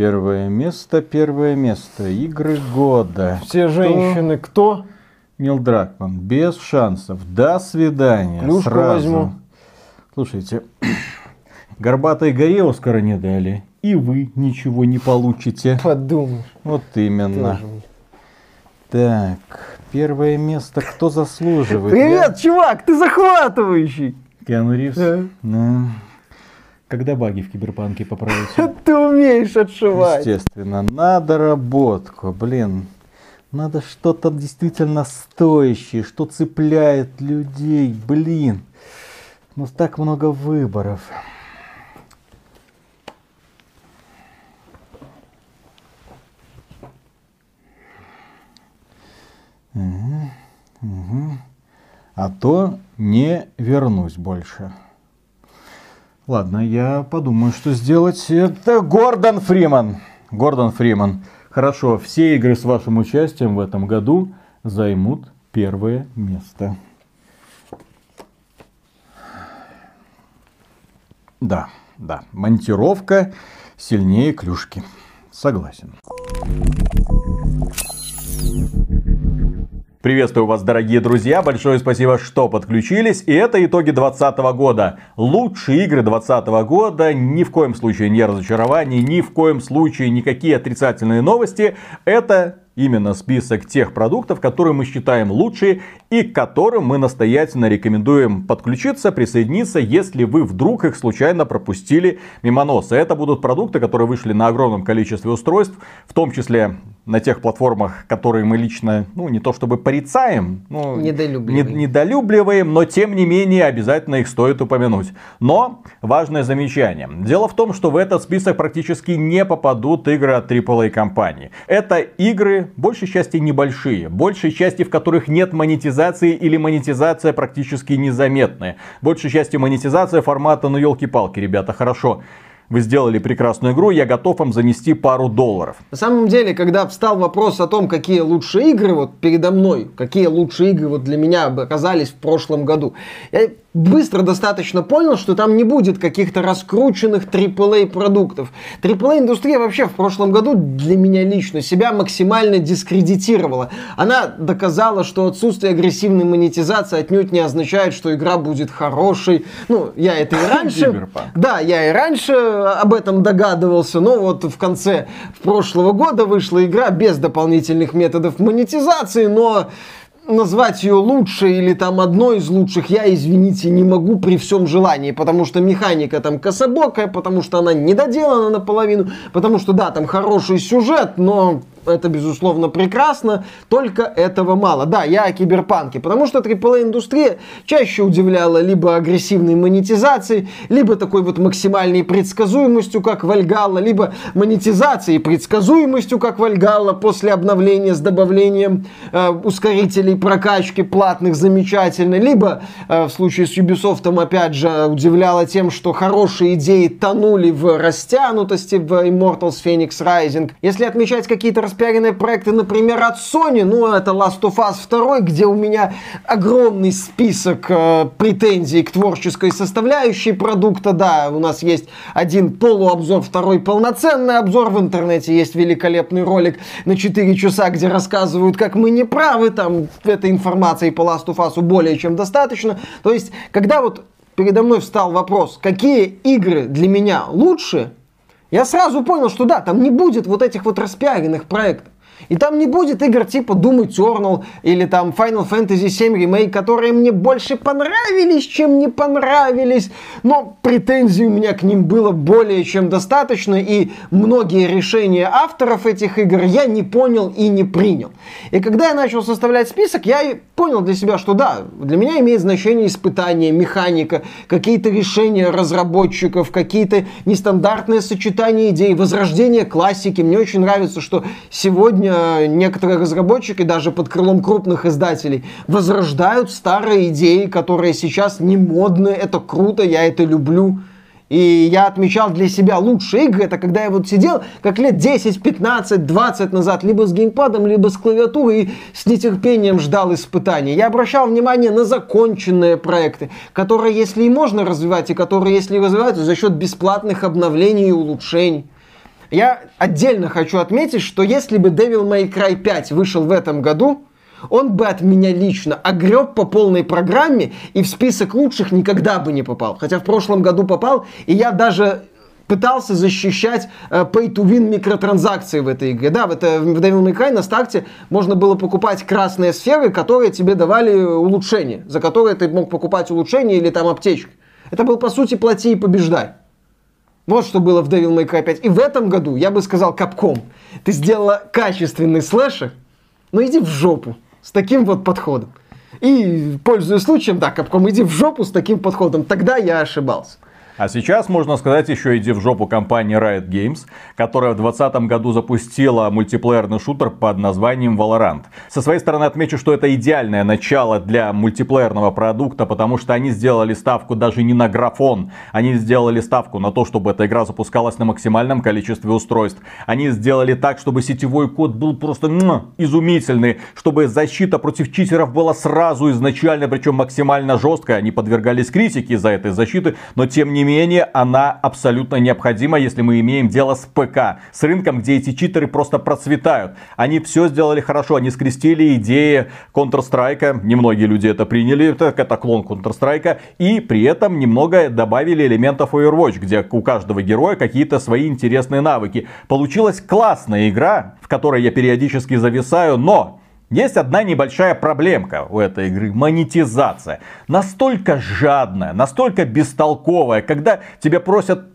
Первое место, первое место. Игры года. Все женщины кто? Нил Дракман. Без шансов. До свидания. Плюшку Сразу. возьму. Слушайте, Горбатой горе Оскара не дали. И вы ничего не получите. Подумаешь. Вот именно. Так, первое место кто заслуживает? Привет, чувак, ты захватывающий. Я- Киану Ривз? Да. Да. Когда баги в киберпанке поправите? Ты умеешь отшивать. Естественно, на доработку, блин. Надо что-то действительно стоящее, что цепляет людей, блин. У нас так много выборов. Мгм, мгм. А то не вернусь больше. Ладно, я подумаю, что сделать. Это Гордон Фриман. Гордон Фриман. Хорошо, все игры с вашим участием в этом году займут первое место. Да, да, монтировка сильнее клюшки. Согласен. Приветствую вас, дорогие друзья. Большое спасибо, что подключились. И это итоги 2020 года. Лучшие игры 2020 года. Ни в коем случае не разочарование, ни в коем случае никакие отрицательные новости. Это именно список тех продуктов, которые мы считаем лучшие и к которым мы настоятельно рекомендуем подключиться, присоединиться, если вы вдруг их случайно пропустили мимо носа. Это будут продукты, которые вышли на огромном количестве устройств, в том числе на тех платформах, которые мы лично, ну, не то чтобы порицаем, ну, Недолюбливаем. не- недолюбливаем, но тем не менее обязательно их стоит упомянуть. Но важное замечание. Дело в том, что в этот список практически не попадут игры от AAA компании. Это игры, большей части небольшие, большей части в которых нет монетизации или монетизация практически незаметная. Большей части монетизация формата, ну елки-палки, ребята, хорошо. Вы сделали прекрасную игру, я готов вам занести пару долларов. На самом деле, когда встал вопрос о том, какие лучшие игры вот передо мной, какие лучшие игры вот для меня оказались в прошлом году, я быстро достаточно понял, что там не будет каких-то раскрученных AAA продуктов. AAA индустрия вообще в прошлом году для меня лично себя максимально дискредитировала. Она доказала, что отсутствие агрессивной монетизации отнюдь не означает, что игра будет хорошей. Ну, я это и раньше... Да, я и раньше об этом догадывался, но вот в конце прошлого года вышла игра без дополнительных методов монетизации, но назвать ее лучшей или там одной из лучших я, извините, не могу при всем желании, потому что механика там кособокая, потому что она недоделана наполовину, потому что да, там хороший сюжет, но это, безусловно, прекрасно, только этого мало. Да, я о киберпанке, потому что AAA-индустрия чаще удивляла либо агрессивной монетизацией, либо такой вот максимальной предсказуемостью, как Вальгалла, либо монетизацией и предсказуемостью, как Вальгалла, после обновления с добавлением э, ускорителей прокачки платных замечательно, либо э, в случае с Ubisoft, опять же, удивляла тем, что хорошие идеи тонули в растянутости в Immortals Phoenix Rising. Если отмечать какие-то распиаренные проекты, например, от Sony, ну, это Last of Us 2, где у меня огромный список э, претензий к творческой составляющей продукта. Да, у нас есть один полуобзор, второй полноценный обзор. В интернете есть великолепный ролик на 4 часа, где рассказывают, как мы не правы. Там этой информации по Last of Us более чем достаточно. То есть, когда вот передо мной встал вопрос, какие игры для меня лучше, я сразу понял, что да, там не будет вот этих вот распиаренных проектов. И там не будет игр типа Doom Eternal или там Final Fantasy VII Remake, которые мне больше понравились, чем не понравились. Но претензий у меня к ним было более чем достаточно, и многие решения авторов этих игр я не понял и не принял. И когда я начал составлять список, я понял для себя, что да, для меня имеет значение испытание, механика, какие-то решения разработчиков, какие-то нестандартные сочетания идей, возрождение классики. Мне очень нравится, что сегодня некоторые разработчики, даже под крылом крупных издателей, возрождают старые идеи, которые сейчас не модны. Это круто, я это люблю. И я отмечал для себя лучшие игры, это когда я вот сидел, как лет 10, 15, 20 назад, либо с геймпадом, либо с клавиатурой, и с нетерпением ждал испытаний. Я обращал внимание на законченные проекты, которые, если и можно развивать, и которые, если и развиваются, за счет бесплатных обновлений и улучшений. Я отдельно хочу отметить, что если бы Devil May Cry 5 вышел в этом году, он бы от меня лично огреб по полной программе и в список лучших никогда бы не попал. Хотя в прошлом году попал, и я даже пытался защищать э, pay-to-win микротранзакции в этой игре. Да, в, это, в Devil May Cry на старте можно было покупать красные сферы, которые тебе давали улучшения, за которые ты мог покупать улучшения или там аптечки. Это был, по сути, плати и побеждай. Вот что было в Devil May Cry 5. И в этом году, я бы сказал, Capcom, ты сделала качественный слэшер, но иди в жопу с таким вот подходом. И, пользуясь случаем, да, Capcom, иди в жопу с таким подходом. Тогда я ошибался. А сейчас, можно сказать, еще иди в жопу компании Riot Games, которая в 2020 году запустила мультиплеерный шутер под названием Valorant. Со своей стороны отмечу, что это идеальное начало для мультиплеерного продукта, потому что они сделали ставку даже не на графон, они сделали ставку на то, чтобы эта игра запускалась на максимальном количестве устройств. Они сделали так, чтобы сетевой код был просто изумительный, чтобы защита против читеров была сразу изначально, причем максимально жесткая. Они подвергались критике из-за этой защиты, но тем не менее менее, она абсолютно необходима, если мы имеем дело с ПК. С рынком, где эти читеры просто процветают. Они все сделали хорошо, они скрестили идеи Counter-Strike. Немногие люди это приняли, это, это клон Counter-Strike. И при этом немного добавили элементов Overwatch, где у каждого героя какие-то свои интересные навыки. Получилась классная игра, в которой я периодически зависаю, но есть одна небольшая проблемка у этой игры. Монетизация. Настолько жадная, настолько бестолковая, когда тебя просят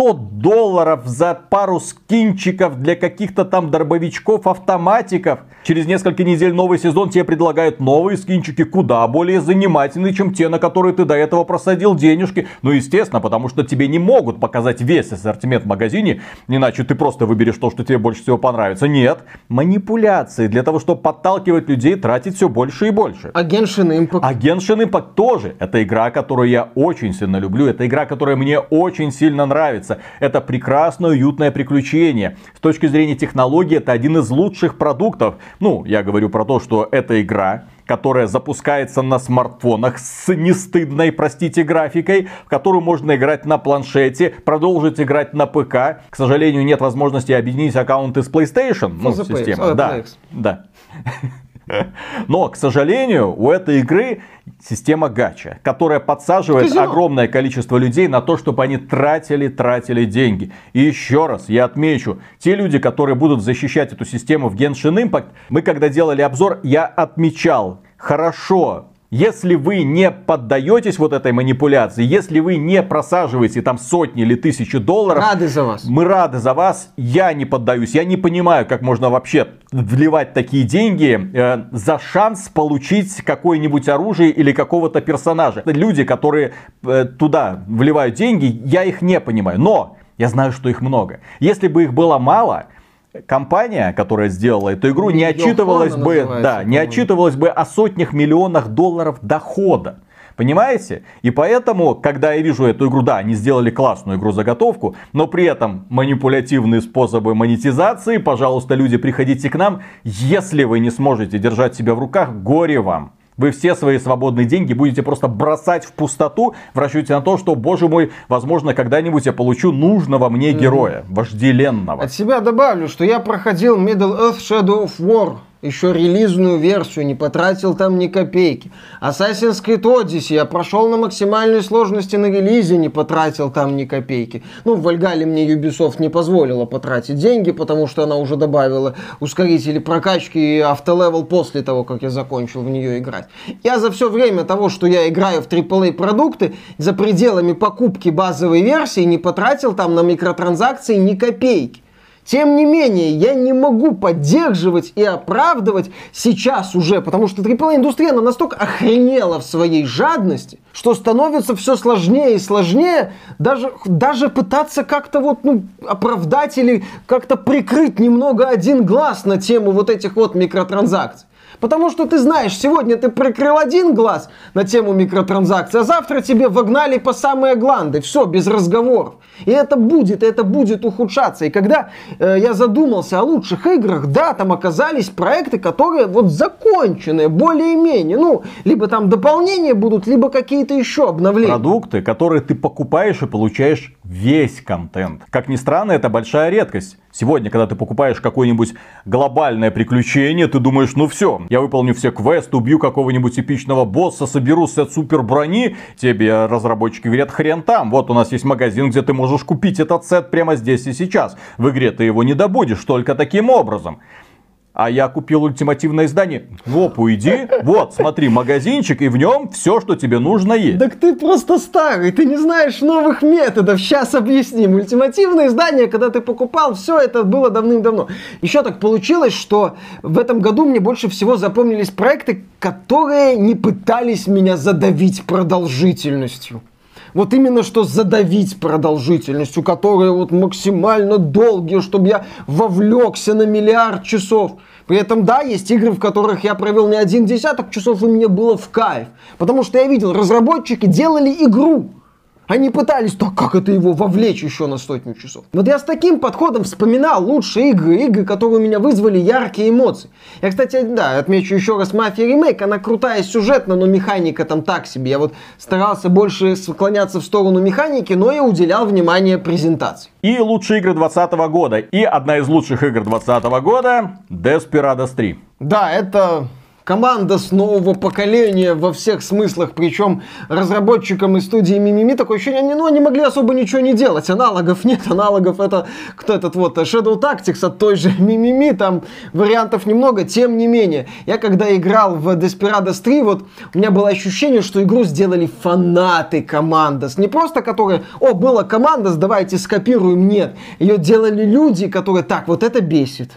100 долларов за пару скинчиков для каких-то там дробовичков, автоматиков. Через несколько недель новый сезон тебе предлагают новые скинчики, куда более занимательные, чем те, на которые ты до этого просадил денежки. Ну, естественно, потому что тебе не могут показать весь ассортимент в магазине, иначе ты просто выберешь то, что тебе больше всего понравится. Нет, манипуляции для того, чтобы подталкивать людей тратить все больше и больше. А Genshin Impact? А Genshin Impact тоже. Это игра, которую я очень сильно люблю. Это игра, которая мне очень сильно нравится нравится. Это прекрасное, уютное приключение. С точки зрения технологии, это один из лучших продуктов. Ну, я говорю про то, что эта игра, которая запускается на смартфонах с нестыдной, простите, графикой, в которую можно играть на планшете, продолжить играть на ПК. К сожалению, нет возможности объединить аккаунты с PlayStation, ну, система. Да, да. Но, к сожалению, у этой игры система гача, которая подсаживает Казино. огромное количество людей на то, чтобы они тратили, тратили деньги. И еще раз я отмечу, те люди, которые будут защищать эту систему в Genshin Impact, мы когда делали обзор, я отмечал, хорошо, если вы не поддаетесь вот этой манипуляции, если вы не просаживаете там сотни или тысячи долларов, рады за вас. Мы рады за вас. Я не поддаюсь. Я не понимаю, как можно вообще вливать такие деньги э, за шанс получить какое-нибудь оружие или какого-то персонажа. Люди, которые э, туда вливают деньги, я их не понимаю. Но я знаю, что их много. Если бы их было мало, компания, которая сделала эту игру, не отчитывалась бы, да, не отчитывалась бы о сотнях миллионах долларов дохода. Понимаете? И поэтому, когда я вижу эту игру, да, они сделали классную игру-заготовку, но при этом манипулятивные способы монетизации, пожалуйста, люди, приходите к нам. Если вы не сможете держать себя в руках, горе вам. Вы все свои свободные деньги будете просто бросать в пустоту в расчете на то, что, боже мой, возможно, когда-нибудь я получу нужного мне героя, вожделенного. От себя добавлю, что я проходил Middle Earth Shadow of War еще релизную версию, не потратил там ни копейки. Assassin's Creed Odyssey я прошел на максимальной сложности на релизе, не потратил там ни копейки. Ну, в Вальгале мне Ubisoft не позволила потратить деньги, потому что она уже добавила ускорители прокачки и автолевел после того, как я закончил в нее играть. Я за все время того, что я играю в AAA продукты, за пределами покупки базовой версии не потратил там на микротранзакции ни копейки. Тем не менее, я не могу поддерживать и оправдывать сейчас уже, потому что AAA-индустрия она настолько охренела в своей жадности, что становится все сложнее и сложнее даже, даже пытаться как-то вот, ну, оправдать или как-то прикрыть немного один глаз на тему вот этих вот микротранзакций. Потому что ты знаешь, сегодня ты прикрыл один глаз на тему микротранзакций, а завтра тебе вогнали по самые гланды. Все, без разговоров. И это будет, это будет ухудшаться. И когда э, я задумался о лучших играх, да, там оказались проекты, которые вот законченные, более-менее. Ну, либо там дополнения будут, либо какие-то еще обновления. Продукты, которые ты покупаешь и получаешь весь контент. Как ни странно, это большая редкость. Сегодня, когда ты покупаешь какое-нибудь глобальное приключение, ты думаешь, ну все, я выполню все квесты, убью какого-нибудь эпичного босса, соберу сет супер брони. Тебе разработчики говорят, хрен там. Вот у нас есть магазин, где ты можешь купить этот сет прямо здесь и сейчас. В игре ты его не добудешь только таким образом а я купил ультимативное издание. В опу иди, вот, смотри, магазинчик, и в нем все, что тебе нужно есть. Так ты просто старый, ты не знаешь новых методов. Сейчас объясним. Ультимативное издание, когда ты покупал, все это было давным-давно. Еще так получилось, что в этом году мне больше всего запомнились проекты, которые не пытались меня задавить продолжительностью. Вот именно что задавить продолжительностью, которые вот максимально долгие, чтобы я вовлекся на миллиард часов. При этом, да, есть игры, в которых я провел не один десяток часов, и мне было в кайф. Потому что я видел, разработчики делали игру, они пытались, так как это его вовлечь еще на сотню часов. Вот я с таким подходом вспоминал лучшие игры, игры, которые у меня вызвали яркие эмоции. Я, кстати, да, отмечу еще раз Мафия ремейк, она крутая сюжетно, но механика там так себе. Я вот старался больше склоняться в сторону механики, но я уделял внимание презентации. И лучшие игры 2020 года. И одна из лучших игр 2020 года Desperados 3. Да, это команда с нового поколения во всех смыслах, причем разработчикам и студии Мимими такое ощущение, они, ну, они могли особо ничего не делать, аналогов нет, аналогов это, кто этот вот, Shadow Tactics от той же Мимими, там вариантов немного, тем не менее, я когда играл в Desperados 3, вот, у меня было ощущение, что игру сделали фанаты Командос, не просто которые, о, была Командос, давайте скопируем, нет, ее делали люди, которые, так, вот это бесит,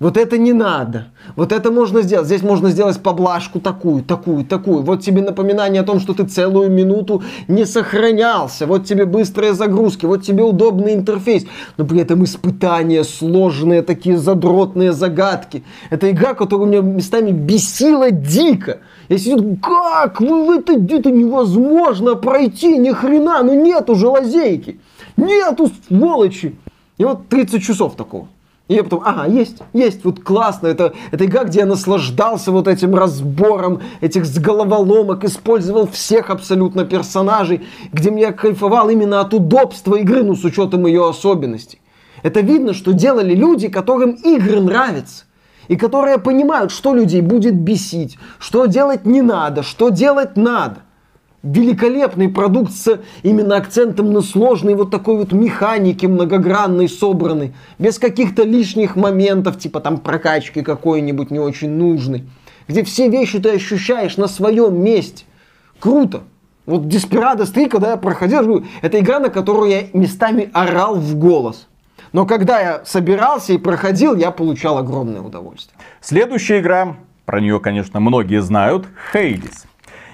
вот это не надо. Вот это можно сделать. Здесь можно сделать поблажку такую, такую, такую. Вот тебе напоминание о том, что ты целую минуту не сохранялся. Вот тебе быстрые загрузки, вот тебе удобный интерфейс. Но при этом испытания сложные, такие задротные загадки. Это игра, которая меня местами бесила дико. Я сидел, как? Вы, это, это невозможно пройти, ни хрена, ну нет уже лазейки. Нету сволочи. И вот 30 часов такого. И я потом, ага, есть, есть, вот классно, это, это игра, где я наслаждался вот этим разбором этих головоломок, использовал всех абсолютно персонажей, где мне кайфовал именно от удобства игры, ну, с учетом ее особенностей. Это видно, что делали люди, которым игры нравятся. И которые понимают, что людей будет бесить, что делать не надо, что делать надо великолепный продукт с именно акцентом на сложной вот такой вот механики многогранной, собранной, без каких-то лишних моментов, типа там прокачки какой-нибудь не очень нужной, где все вещи ты ощущаешь на своем месте. Круто. Вот Desperados 3, когда я проходил, это игра, на которую я местами орал в голос. Но когда я собирался и проходил, я получал огромное удовольствие. Следующая игра, про нее, конечно, многие знают, Hades.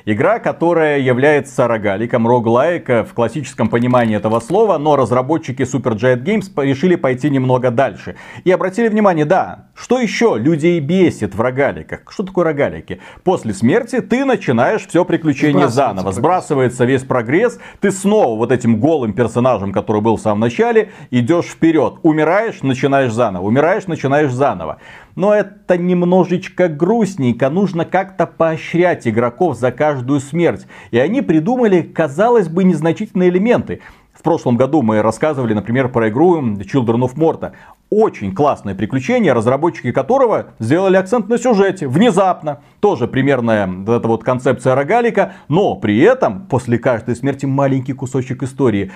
Игра, которая является рогаликом, роглайка в классическом понимании этого слова, но разработчики Supergiant Games решили пойти немного дальше. И обратили внимание, да, что еще людей бесит в рогаликах? Что такое рогалики? После смерти ты начинаешь все приключение заново. Сбрасывается весь прогресс, ты снова вот этим голым персонажем, который был в самом начале, идешь вперед. Умираешь, начинаешь заново. Умираешь, начинаешь заново. Но это немножечко грустненько. Нужно как-то поощрять игроков за каждую смерть. И они придумали, казалось бы, незначительные элементы. В прошлом году мы рассказывали, например, про игру Children of Morta. Очень классное приключение, разработчики которого сделали акцент на сюжете. Внезапно. Тоже примерная вот эта вот концепция рогалика. Но при этом после каждой смерти маленький кусочек истории.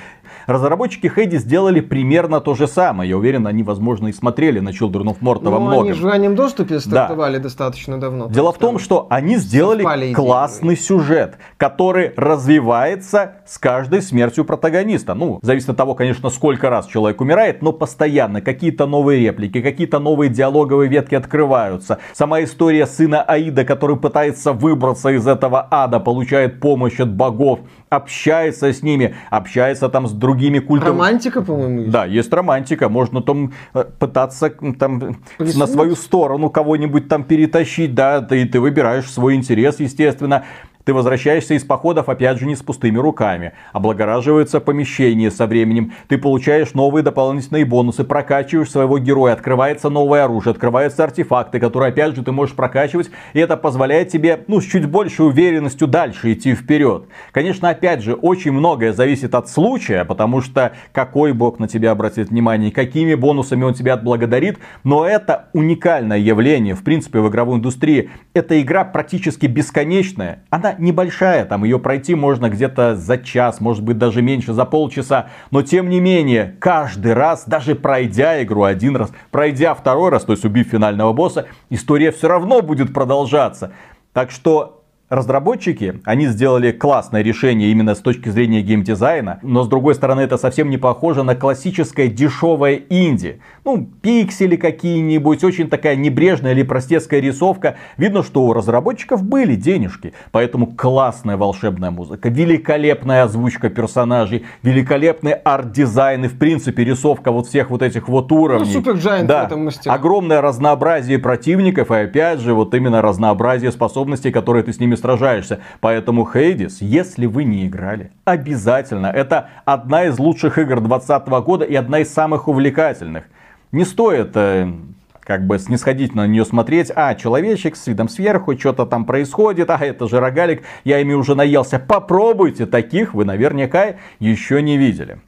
Разработчики Хейди сделали примерно то же самое. Я уверен, они, возможно, и смотрели на Children of Morta во ну, многом. они же в раннем доступе стартовали да. достаточно давно. Дело в том, что они сделали классный сюжет, который развивается с каждой смертью протагониста. Ну, зависит от того, конечно, сколько раз человек умирает, но постоянно какие-то новые реплики, какие-то новые диалоговые ветки открываются. Сама история сына Аида, который пытается выбраться из этого ада, получает помощь от богов, общается с ними, общается там с другими культами. Романтика, по-моему, есть. Да, есть романтика. Можно там э, пытаться там на свою сторону кого-нибудь там перетащить, да, ты, ты выбираешь свой интерес, естественно. Ты возвращаешься из походов, опять же, не с пустыми руками. Облагораживается помещение со временем. Ты получаешь новые дополнительные бонусы, прокачиваешь своего героя, открывается новое оружие, открываются артефакты, которые, опять же, ты можешь прокачивать. И это позволяет тебе, ну, с чуть большей уверенностью дальше идти вперед. Конечно, опять же, очень многое зависит от случая, потому что какой бог на тебя обратит внимание, какими бонусами он тебя отблагодарит. Но это уникальное явление, в принципе, в игровой индустрии. Эта игра практически бесконечная. Она небольшая, там ее пройти можно где-то за час, может быть даже меньше, за полчаса. Но тем не менее, каждый раз, даже пройдя игру один раз, пройдя второй раз, то есть убив финального босса, история все равно будет продолжаться. Так что Разработчики, они сделали классное решение именно с точки зрения геймдизайна, но с другой стороны это совсем не похоже на классическое дешевое инди. Ну, пиксели какие-нибудь, очень такая небрежная или простецкая рисовка. Видно, что у разработчиков были денежки, поэтому классная волшебная музыка, великолепная озвучка персонажей, великолепный арт-дизайн и в принципе рисовка вот всех вот этих вот уровней. Ну, Supergiant в этом мастера. Огромное разнообразие противников и опять же вот именно разнообразие способностей, которые ты с ними сражаешься. Поэтому Hades, если вы не играли, обязательно. Это одна из лучших игр 2020 года и одна из самых увлекательных. Не стоит э, как бы снисходительно на нее смотреть. А, человечек с видом сверху, что-то там происходит. А, это же рогалик, я ими уже наелся. Попробуйте, таких вы наверняка еще не видели.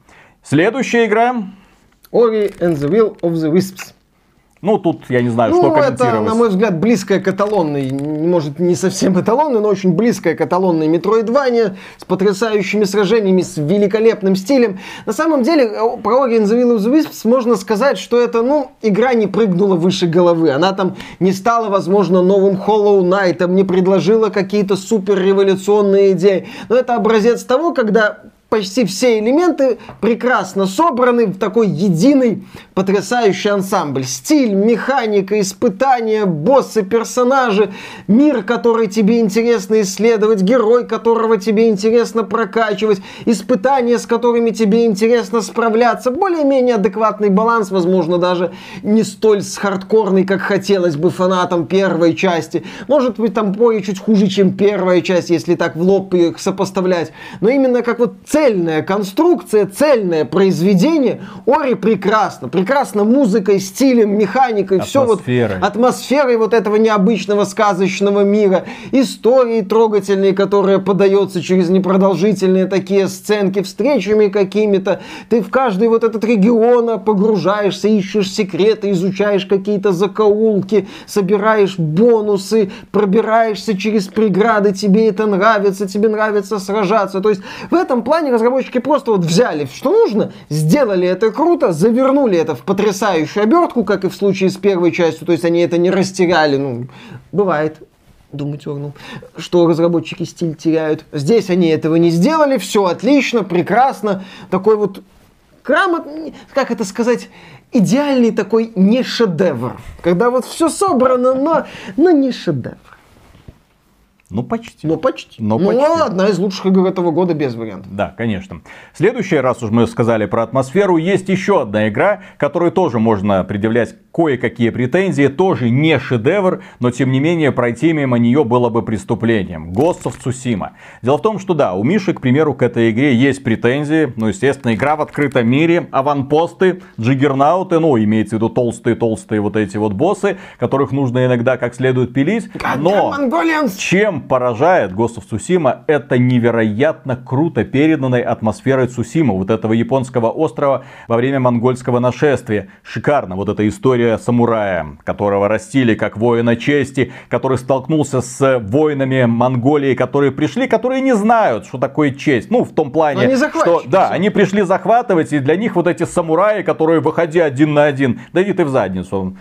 Следующая игра. Ori and the Will of the Wisps. Ну, тут я не знаю, ну, что комментировать. это, на мой взгляд, близкая к эталонной, может, не совсем эталонной, но очень близкая к эталонной Metroidvania с потрясающими сражениями, с великолепным стилем. На самом деле, э, про Ori and the Will of the Wisps можно сказать, что это, ну, игра не прыгнула выше головы. Она там не стала, возможно, новым Hollow Knight, не предложила какие-то супер революционные идеи. Но это образец того, когда почти все элементы прекрасно собраны в такой единый потрясающий ансамбль. Стиль, механика, испытания, боссы, персонажи, мир, который тебе интересно исследовать, герой, которого тебе интересно прокачивать, испытания, с которыми тебе интересно справляться, более-менее адекватный баланс, возможно, даже не столь хардкорный, как хотелось бы фанатам первой части. Может быть, там бой чуть хуже, чем первая часть, если так в лоб их сопоставлять. Но именно как вот цельная конструкция, цельное произведение. Ори прекрасно. Прекрасно музыкой, стилем, механикой. Все вот атмосферой вот этого необычного сказочного мира. Истории трогательные, которые подается через непродолжительные такие сценки, встречами какими-то. Ты в каждый вот этот регион погружаешься, ищешь секреты, изучаешь какие-то закоулки, собираешь бонусы, пробираешься через преграды, тебе это нравится, тебе нравится сражаться. То есть в этом плане плане разработчики просто вот взяли, что нужно, сделали это круто, завернули это в потрясающую обертку, как и в случае с первой частью, то есть они это не растеряли, ну, бывает, думать тернул, что разработчики стиль теряют. Здесь они этого не сделали, все отлично, прекрасно, такой вот грамотный, как это сказать, идеальный такой не шедевр, когда вот все собрано, но, но не шедевр. Ну, почти. Ну, почти. Но ну, почти. одна из лучших игр этого года без вариантов. Да, конечно. Следующий раз уж мы сказали про атмосферу, есть еще одна игра, которую тоже можно предъявлять кое-какие претензии. Тоже не шедевр, но тем не менее пройти мимо нее было бы преступлением. Ghost of Tsushima. Дело в том, что да, у Миши, к примеру, к этой игре есть претензии. Ну, естественно, игра в открытом мире, аванпосты, джиггернауты, ну, имеется в виду толстые-толстые вот эти вот боссы, которых нужно иногда как следует пилить. Но чем поражает Ghost of Tsushima, это невероятно круто переданной атмосферой Цусима, вот этого японского острова во время монгольского нашествия. Шикарно, вот эта история самурая, которого растили как воина чести, который столкнулся с воинами Монголии, которые пришли, которые не знают, что такое честь. Ну, в том плане, они что да, они пришли захватывать, и для них вот эти самураи, которые, выходя один на один, да иди ты в задницу,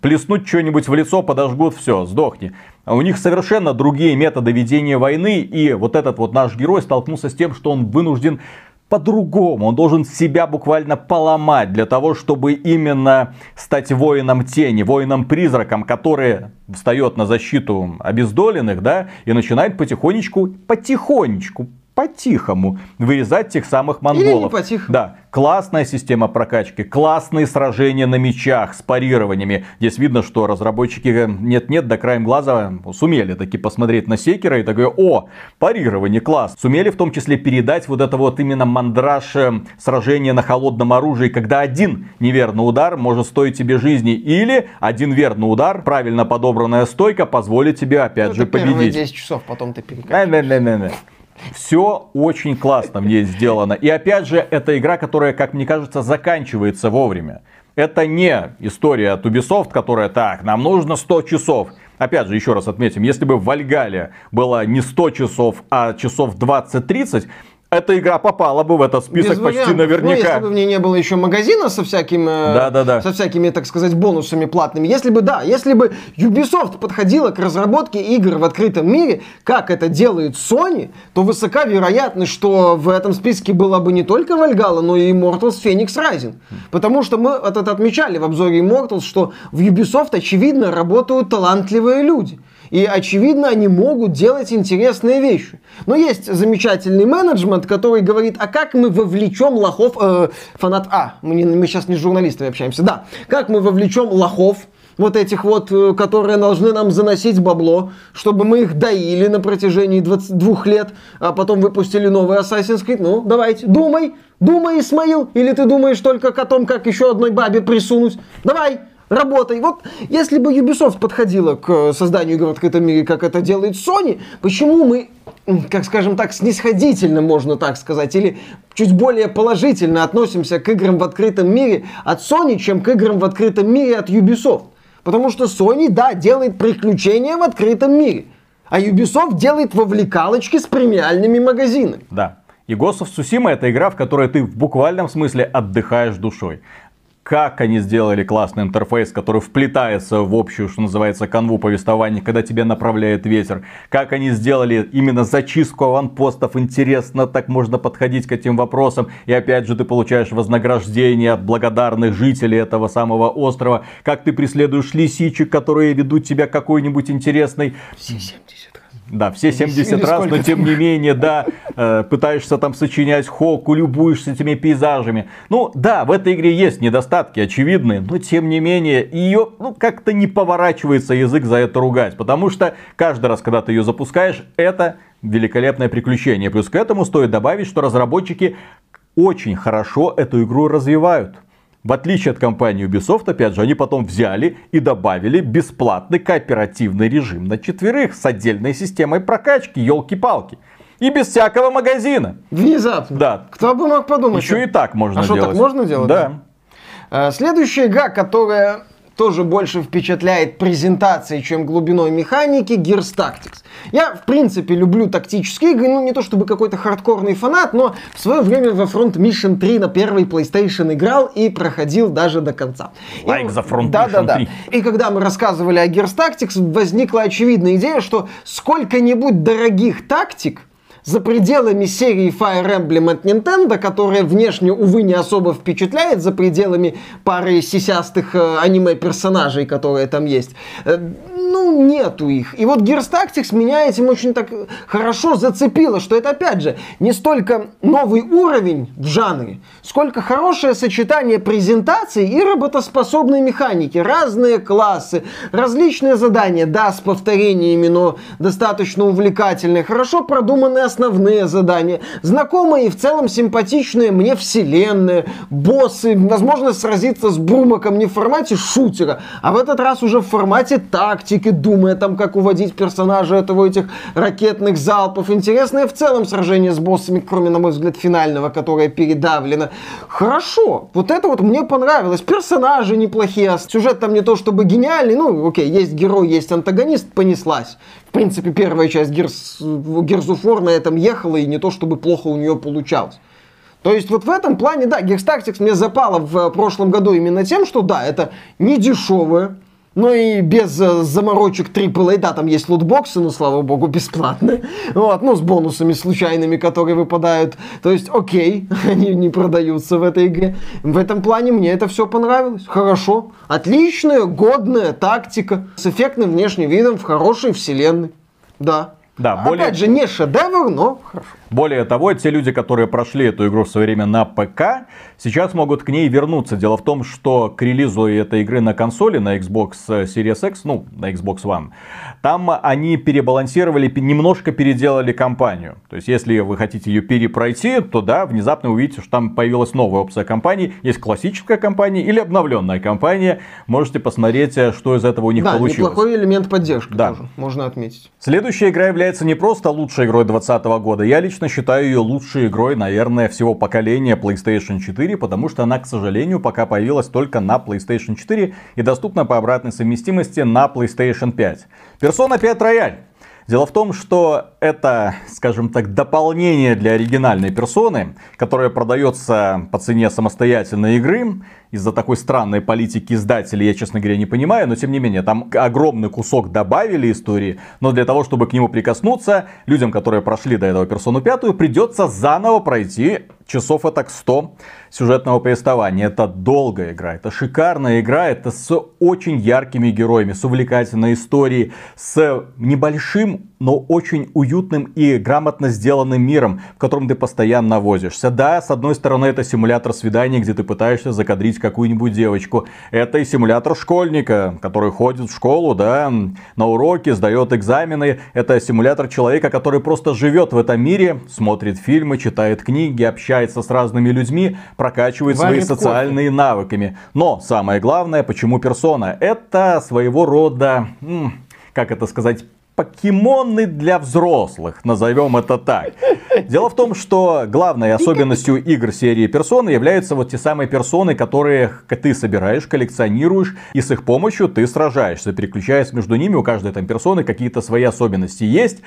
плеснуть что-нибудь в лицо, подожгут, все, сдохни. У них совершенно другие методы ведения войны, и вот этот вот наш герой столкнулся с тем, что он вынужден по-другому. Он должен себя буквально поломать для того, чтобы именно стать воином тени, воином-призраком, который встает на защиту обездоленных, да, и начинает потихонечку, потихонечку, по-тихому вырезать тех самых монголов. Или не. Да, классная система прокачки, классные сражения на мечах с парированиями. Здесь видно, что разработчики нет-нет, до краем глаза сумели таки посмотреть на Секера и такое, о, парирование, класс. Сумели в том числе передать вот это вот именно мандраж э, сражения на холодном оружии, когда один неверный удар может стоить тебе жизни, или один верный удар, правильно подобранная стойка позволит тебе опять ну, же победить. 10 часов, потом ты перекачиваешь. Все очень классно в ней сделано. И опять же, это игра, которая, как мне кажется, заканчивается вовремя. Это не история от Ubisoft, которая так, нам нужно 100 часов. Опять же, еще раз отметим, если бы в Вальгале было не 100 часов, а часов 20-30, эта игра попала бы в этот список Без почти вариантов. наверняка. Ну, если бы в ней не было еще магазина со всякими, да, да, да. со всякими, так сказать, бонусами платными. Если бы, да, если бы Ubisoft подходила к разработке игр в открытом мире, как это делает Sony, то высока вероятность, что в этом списке была бы не только Valhalla, но и Immortals Phoenix Rising. Потому что мы это отмечали в обзоре Immortals, что в Ubisoft, очевидно, работают талантливые люди. И, очевидно, они могут делать интересные вещи. Но есть замечательный менеджмент, который говорит, а как мы вовлечем лохов... Э, фанат... А, мы, не, мы сейчас не с журналистами общаемся. Да, как мы вовлечем лохов, вот этих вот, э, которые должны нам заносить бабло, чтобы мы их доили на протяжении 22 лет, а потом выпустили новый Assassin's Creed. Ну, давайте, думай, думай, Исмаил, или ты думаешь только о том, как еще одной бабе присунуть? Давай, работай. Вот если бы Ubisoft подходила к созданию игр в открытом мире, как это делает Sony, почему мы, как скажем так, снисходительно, можно так сказать, или чуть более положительно относимся к играм в открытом мире от Sony, чем к играм в открытом мире от Ubisoft? Потому что Sony, да, делает приключения в открытом мире, а Ubisoft делает вовлекалочки с премиальными магазинами. Да. И Ghost of Tsushima это игра, в которой ты в буквальном смысле отдыхаешь душой как они сделали классный интерфейс, который вплетается в общую, что называется, канву повествования, когда тебя направляет ветер. Как они сделали именно зачистку аванпостов. Интересно, так можно подходить к этим вопросам. И опять же, ты получаешь вознаграждение от благодарных жителей этого самого острова. Как ты преследуешь лисичек, которые ведут тебя к какой-нибудь интересной... Все 70 да, все 70 Или раз, но тем не менее, да, э, пытаешься там сочинять хоку, любуешься этими пейзажами. Ну, да, в этой игре есть недостатки очевидные, но тем не менее, ее, ну, как-то не поворачивается язык за это ругать, потому что каждый раз, когда ты ее запускаешь, это великолепное приключение. Плюс к этому стоит добавить, что разработчики очень хорошо эту игру развивают. В отличие от компании Ubisoft, опять же, они потом взяли и добавили бесплатный кооперативный режим на четверых с отдельной системой прокачки, елки-палки. И без всякого магазина. Внезапно. Да. Кто бы мог подумать. Еще и так можно а делать. А что, так можно делать? Да. да? Следующая игра, которая тоже больше впечатляет презентацией, чем глубиной механики, Gears Tactics. Я, в принципе, люблю тактические игры, ну, не то чтобы какой-то хардкорный фанат, но в свое время во Front Mission 3 на первой PlayStation играл и проходил даже до конца. Лайк like за Front да, Mission да, да. 3. И когда мы рассказывали о Gears Tactics, возникла очевидная идея, что сколько-нибудь дорогих тактик за пределами серии Fire Emblem от Nintendo, которая внешне, увы, не особо впечатляет, за пределами пары сисястых э, аниме-персонажей, которые там есть, э, ну, нету их. И вот Gears Tactics меня этим очень так хорошо зацепило, что это, опять же, не столько новый уровень в жанре, сколько хорошее сочетание презентации и работоспособной механики. Разные классы, различные задания, да, с повторениями, но достаточно увлекательные, хорошо продуманные основные задания, знакомые и в целом симпатичные мне вселенные, боссы, возможность сразиться с Брумаком не в формате шутера, а в этот раз уже в формате тактики, думая там, как уводить персонажа этого этих ракетных залпов. Интересное в целом сражение с боссами, кроме, на мой взгляд, финального, которое передавлено. Хорошо, вот это вот мне понравилось. Персонажи неплохие, а сюжет там не то чтобы гениальный, ну, окей, есть герой, есть антагонист, понеслась. Принципе, первая часть Gears, Gears of War на этом ехала, и не то чтобы плохо у нее получалось. То есть вот в этом плане, да, Gears Tactics мне запало в прошлом году именно тем, что да, это не дешевое, Ну и без э, заморочек AAA, да, там есть лутбоксы, но, слава богу, бесплатные. Вот, ну, с бонусами случайными, которые выпадают. То есть, окей, они не продаются в этой игре. В этом плане мне это все понравилось. Хорошо. Отличная, годная тактика. С эффектным внешним видом в хорошей вселенной. Да. Да, более... Опять же, не шедевр, но хорошо. Более того, те люди, которые прошли эту игру в свое время на ПК, сейчас могут к ней вернуться. Дело в том, что к релизу этой игры на консоли, на Xbox Series X, ну, на Xbox One, там они перебалансировали, немножко переделали кампанию. То есть, если вы хотите ее перепройти, то да, внезапно увидите, что там появилась новая опция кампании. Есть классическая кампания или обновленная кампания. Можете посмотреть, что из этого у них да, получилось. неплохой элемент поддержки Да. тоже, можно отметить. Следующая игра является не просто лучшей игрой 2020 года. Я лично считаю ее лучшей игрой, наверное, всего поколения PlayStation 4, потому что она, к сожалению, пока появилась только на PlayStation 4 и доступна по обратной совместимости на PlayStation 5. Persona 5 Royal. Дело в том, что это, скажем так, дополнение для оригинальной персоны, которая продается по цене самостоятельной игры. Из-за такой странной политики издателей я, честно говоря, не понимаю, но тем не менее, там огромный кусок добавили истории, но для того, чтобы к нему прикоснуться, людям, которые прошли до этого персону пятую, придется заново пройти часов это 100 сюжетного повествования. Это долгая игра, это шикарная игра, это с очень яркими героями, с увлекательной историей, с небольшим, но очень уютным и грамотно сделанным миром, в котором ты постоянно возишься. Да, с одной стороны, это симулятор свидания, где ты пытаешься закадрить какую-нибудь девочку. Это и симулятор школьника, который ходит в школу, да, на уроки, сдает экзамены. Это симулятор человека, который просто живет в этом мире, смотрит фильмы, читает книги, общается с разными людьми, прокачивает свои Варит социальные навыками. Но самое главное, почему персона? Это своего рода, как это сказать, покемоны для взрослых, назовем это так. Дело в том, что главной особенностью игр серии персоны являются вот те самые персоны, которые ты собираешь, коллекционируешь, и с их помощью ты сражаешься, переключаясь между ними, у каждой там персоны какие-то свои особенности есть.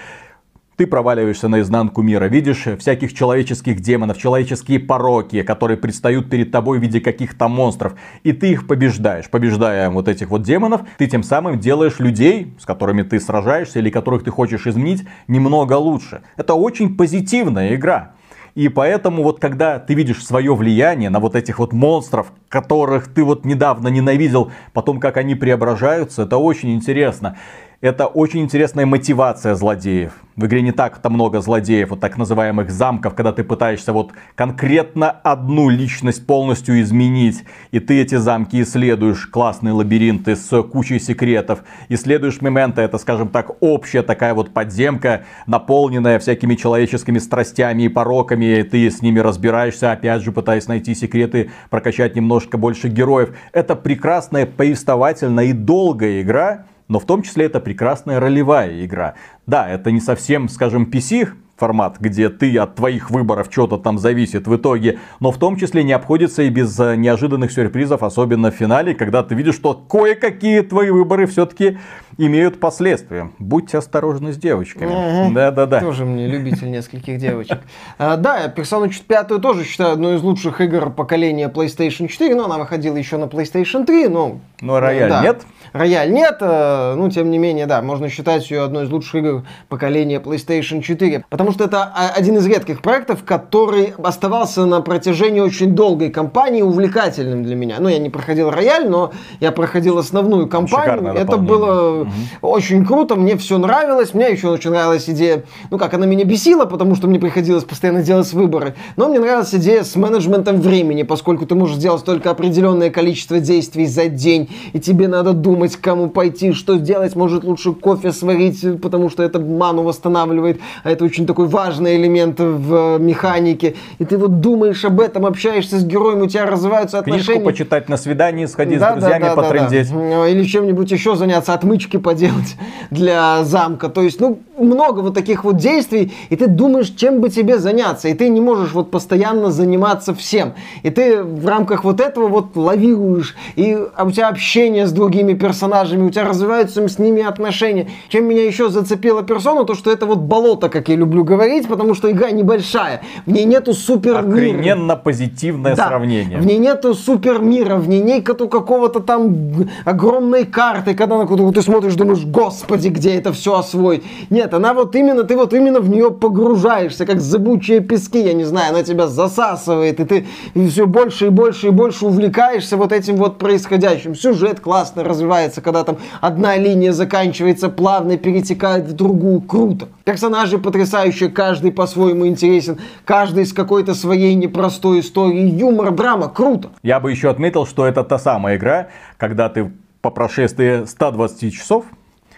Ты проваливаешься наизнанку мира, видишь всяких человеческих демонов, человеческие пороки, которые предстают перед тобой в виде каких-то монстров. И ты их побеждаешь. Побеждая вот этих вот демонов, ты тем самым делаешь людей, с которыми ты сражаешься или которых ты хочешь изменить, немного лучше. Это очень позитивная игра. И поэтому вот когда ты видишь свое влияние на вот этих вот монстров, которых ты вот недавно ненавидел, потом как они преображаются, это очень интересно. Это очень интересная мотивация злодеев. В игре не так-то много злодеев, вот так называемых замков, когда ты пытаешься вот конкретно одну личность полностью изменить. И ты эти замки исследуешь, классные лабиринты с кучей секретов. Исследуешь моменты, это, скажем так, общая такая вот подземка, наполненная всякими человеческими страстями и пороками. И ты с ними разбираешься, опять же, пытаясь найти секреты, прокачать немножко больше героев. Это прекрасная, повествовательная и долгая игра, но в том числе это прекрасная ролевая игра. Да, это не совсем, скажем, PC формат, где ты от твоих выборов что-то там зависит в итоге, но в том числе не обходится и без э, неожиданных сюрпризов, особенно в финале, когда ты видишь, что кое-какие твои выборы все-таки имеют последствия. Будьте осторожны с девочками. Да-да-да. Тоже мне любитель нескольких девочек. А, Да, Persona 5 тоже считаю одной из лучших игр поколения PlayStation 4, но она выходила еще на PlayStation 3, но... А рояль нет? Рояль нет, э, ну, тем не менее, да, можно считать ее одной из лучших игр поколения PlayStation 4, потому что это а, один из редких проектов, который оставался на протяжении очень долгой кампании увлекательным для меня. Ну, я не проходил рояль, но я проходил основную кампанию. Это было очень круто, мне все нравилось, мне еще очень нравилась идея, ну как, она меня бесила, потому что мне приходилось постоянно делать выборы, но мне нравилась идея с менеджментом времени, поскольку ты можешь сделать только определенное количество действий за день, и тебе надо думать, к кому пойти, что сделать, может лучше кофе сварить, потому что это ману восстанавливает, а это очень такой важный элемент в э, механике, и ты вот думаешь об этом, общаешься с героем, у тебя развиваются отношения. Книжку почитать на свидании, сходить Да, с друзьями, потрындеть. да. Или чем-нибудь еще заняться, отмычки поделать для замка. То есть, ну, много вот таких вот действий, и ты думаешь, чем бы тебе заняться, и ты не можешь вот постоянно заниматься всем. И ты в рамках вот этого вот лавируешь, и у тебя общение с другими персонажами, у тебя развиваются с ними отношения. Чем меня еще зацепила персона, то что это вот болото, как я люблю говорить, потому что игра небольшая, в ней нету супер мира. Охрененно позитивное Да, сравнение. В ней нету супер мира, в ней нету какого-то там огромной карты, когда на которую ты смотришь, думаешь, господи, где это все освоить. Нет, она вот именно, ты вот именно в нее погружаешься, как зыбучие пески, я не знаю, она тебя засасывает, и ты все больше и больше и больше увлекаешься вот этим вот происходящим. Сюжет классно развивается, когда там одна линия заканчивается, плавно перетекает в другую, круто. Персонажи потрясающие, каждый по-своему интересен, каждый с какой-то своей непростой историей, юмор, драма, круто. Я бы еще отметил, что это та самая игра, когда ты по прошествии 120 часов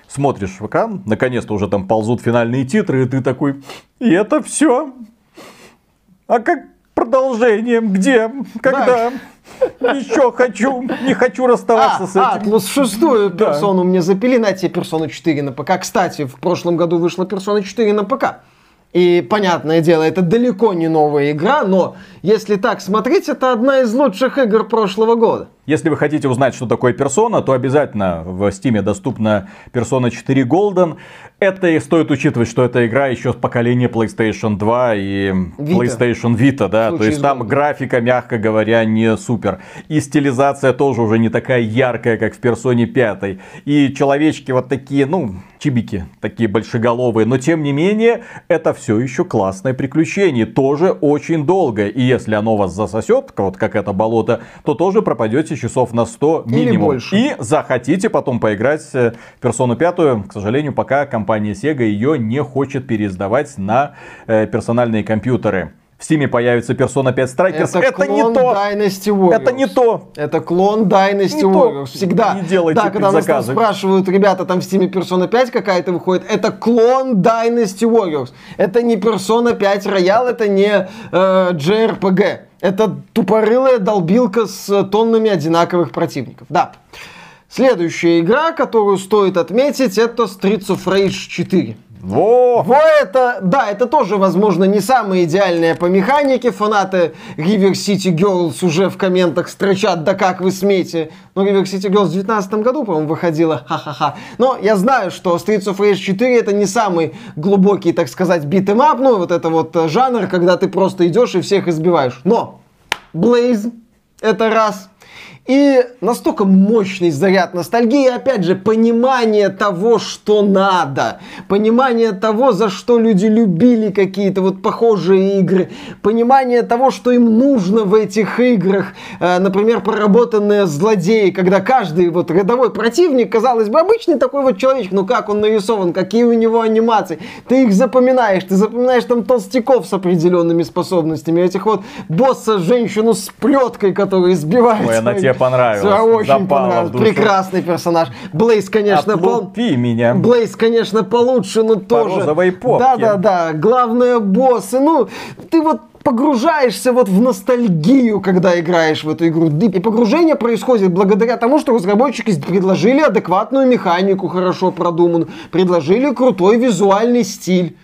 смотришь в экран, наконец-то уже там ползут финальные титры, и ты такой, и это все? А как продолжение? Где? Когда? Еще хочу, не хочу расставаться А, с этим. Атлус шестую Да. персону мне запили, на тебе персону 4 на ПК. Кстати, в прошлом году вышла персона 4 на ПК. И, понятное дело, это далеко не новая игра, но если так смотреть, это одна из лучших игр прошлого года. Если вы хотите узнать, что такое персона, то обязательно в Steam доступна персона 4 Golden. Это и стоит учитывать, что эта игра еще с поколения PlayStation 2 и Vita. PlayStation Vita, да. То есть там Golden. графика, мягко говоря, не супер. И стилизация тоже уже не такая яркая, как в персоне 5. И человечки вот такие, ну, чибики, такие большеголовые. Но тем не менее, это все еще классное приключение. Тоже очень долго. И если оно вас засосет, вот как это болото, то тоже пропадете часов на 100 Или минимум. больше. И захотите потом поиграть в персону пятую. К сожалению, пока компания Sega ее не хочет переиздавать на э, персональные компьютеры. В Steam появится Persona 5 Strikers. Это, не клон то! Dynasty Warriors. Это не то! Это клон Dynasty Не то. Warriors. Всегда. Не делайте да, когда нас там спрашивают, ребята, там в Steam Persona 5 какая-то выходит, это клон Dynasty Warriors. Это не Persona 5 Royal, это не э, JRPG. Это тупорылая долбилка с тоннами одинаковых противников. Да. Следующая игра, которую стоит отметить, это Streets of Rage 4. Во! Во это, да, это тоже, возможно, не самое идеальное по механике. Фанаты River City Girls уже в комментах строчат, да как вы смеете. Но River City Girls в 2019 году, по-моему, выходила, ха-ха-ха. Но я знаю, что Streets of Rage 4 это не самый глубокий, так сказать, beat 'em up, ну, вот это вот э, жанр, когда ты просто идешь и всех избиваешь. Но Blaze это раз. И настолько мощный заряд ностальгии, опять же, понимание того, что надо, понимание того, за что люди любили какие-то вот похожие игры, понимание того, что им нужно в этих играх, Э, например, проработанные злодеи, когда каждый вот рядовой противник, казалось бы, обычный такой вот человечек, ну как он нарисован, какие у него анимации, ты их запоминаешь, ты запоминаешь там толстяков с определенными способностями, этих вот босса, женщину с плеткой, которая избивает. Ой, она своих- тебе понравилась, Да, очень понравилась. душу. Прекрасный персонаж. Блейз, конечно. Отлупи меня. Блейз, конечно, получше, но тоже... розовой попке. Да-да-да, главное боссы. Ну, ты вот погружаешься вот в ностальгию, когда играешь в эту игру. И погружение происходит благодаря тому, что разработчики предложили адекватную механику, хорошо продуманную, предложили крутой визуальный стиль,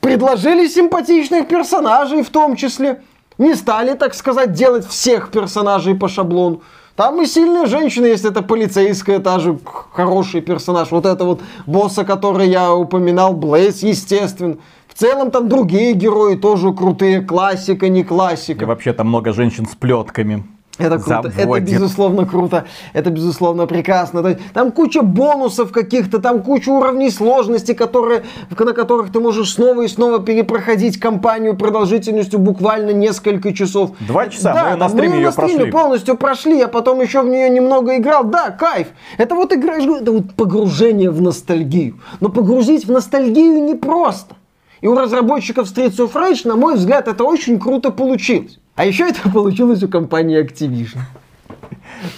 предложили симпатичных персонажей в том числе. Не стали, так сказать, делать всех персонажей по шаблону. Там и сильная женщина есть, это полицейская, та же хороший персонаж. Вот это вот босса, который я упоминал, Блейз, естественно. В целом там другие герои тоже крутые, классика, не И классика. вообще там много женщин с плетками. Это круто, это Заводит. безусловно круто, это безусловно прекрасно. То есть Там куча бонусов каких-то, там куча уровней сложности, которые, на которых ты можешь снова и снова перепроходить кампанию продолжительностью буквально несколько часов. Два часа, Да, мы на стриме ее на стриме прошли. полностью прошли, а потом еще в нее немного играл. Да, кайф. Это вот игра, я же говорю, это вот погружение в ностальгию. Но погрузить в ностальгию непросто. И у разработчиков Streets of Rage, на мой взгляд, это очень круто получилось. А еще это получилось у компании Activision.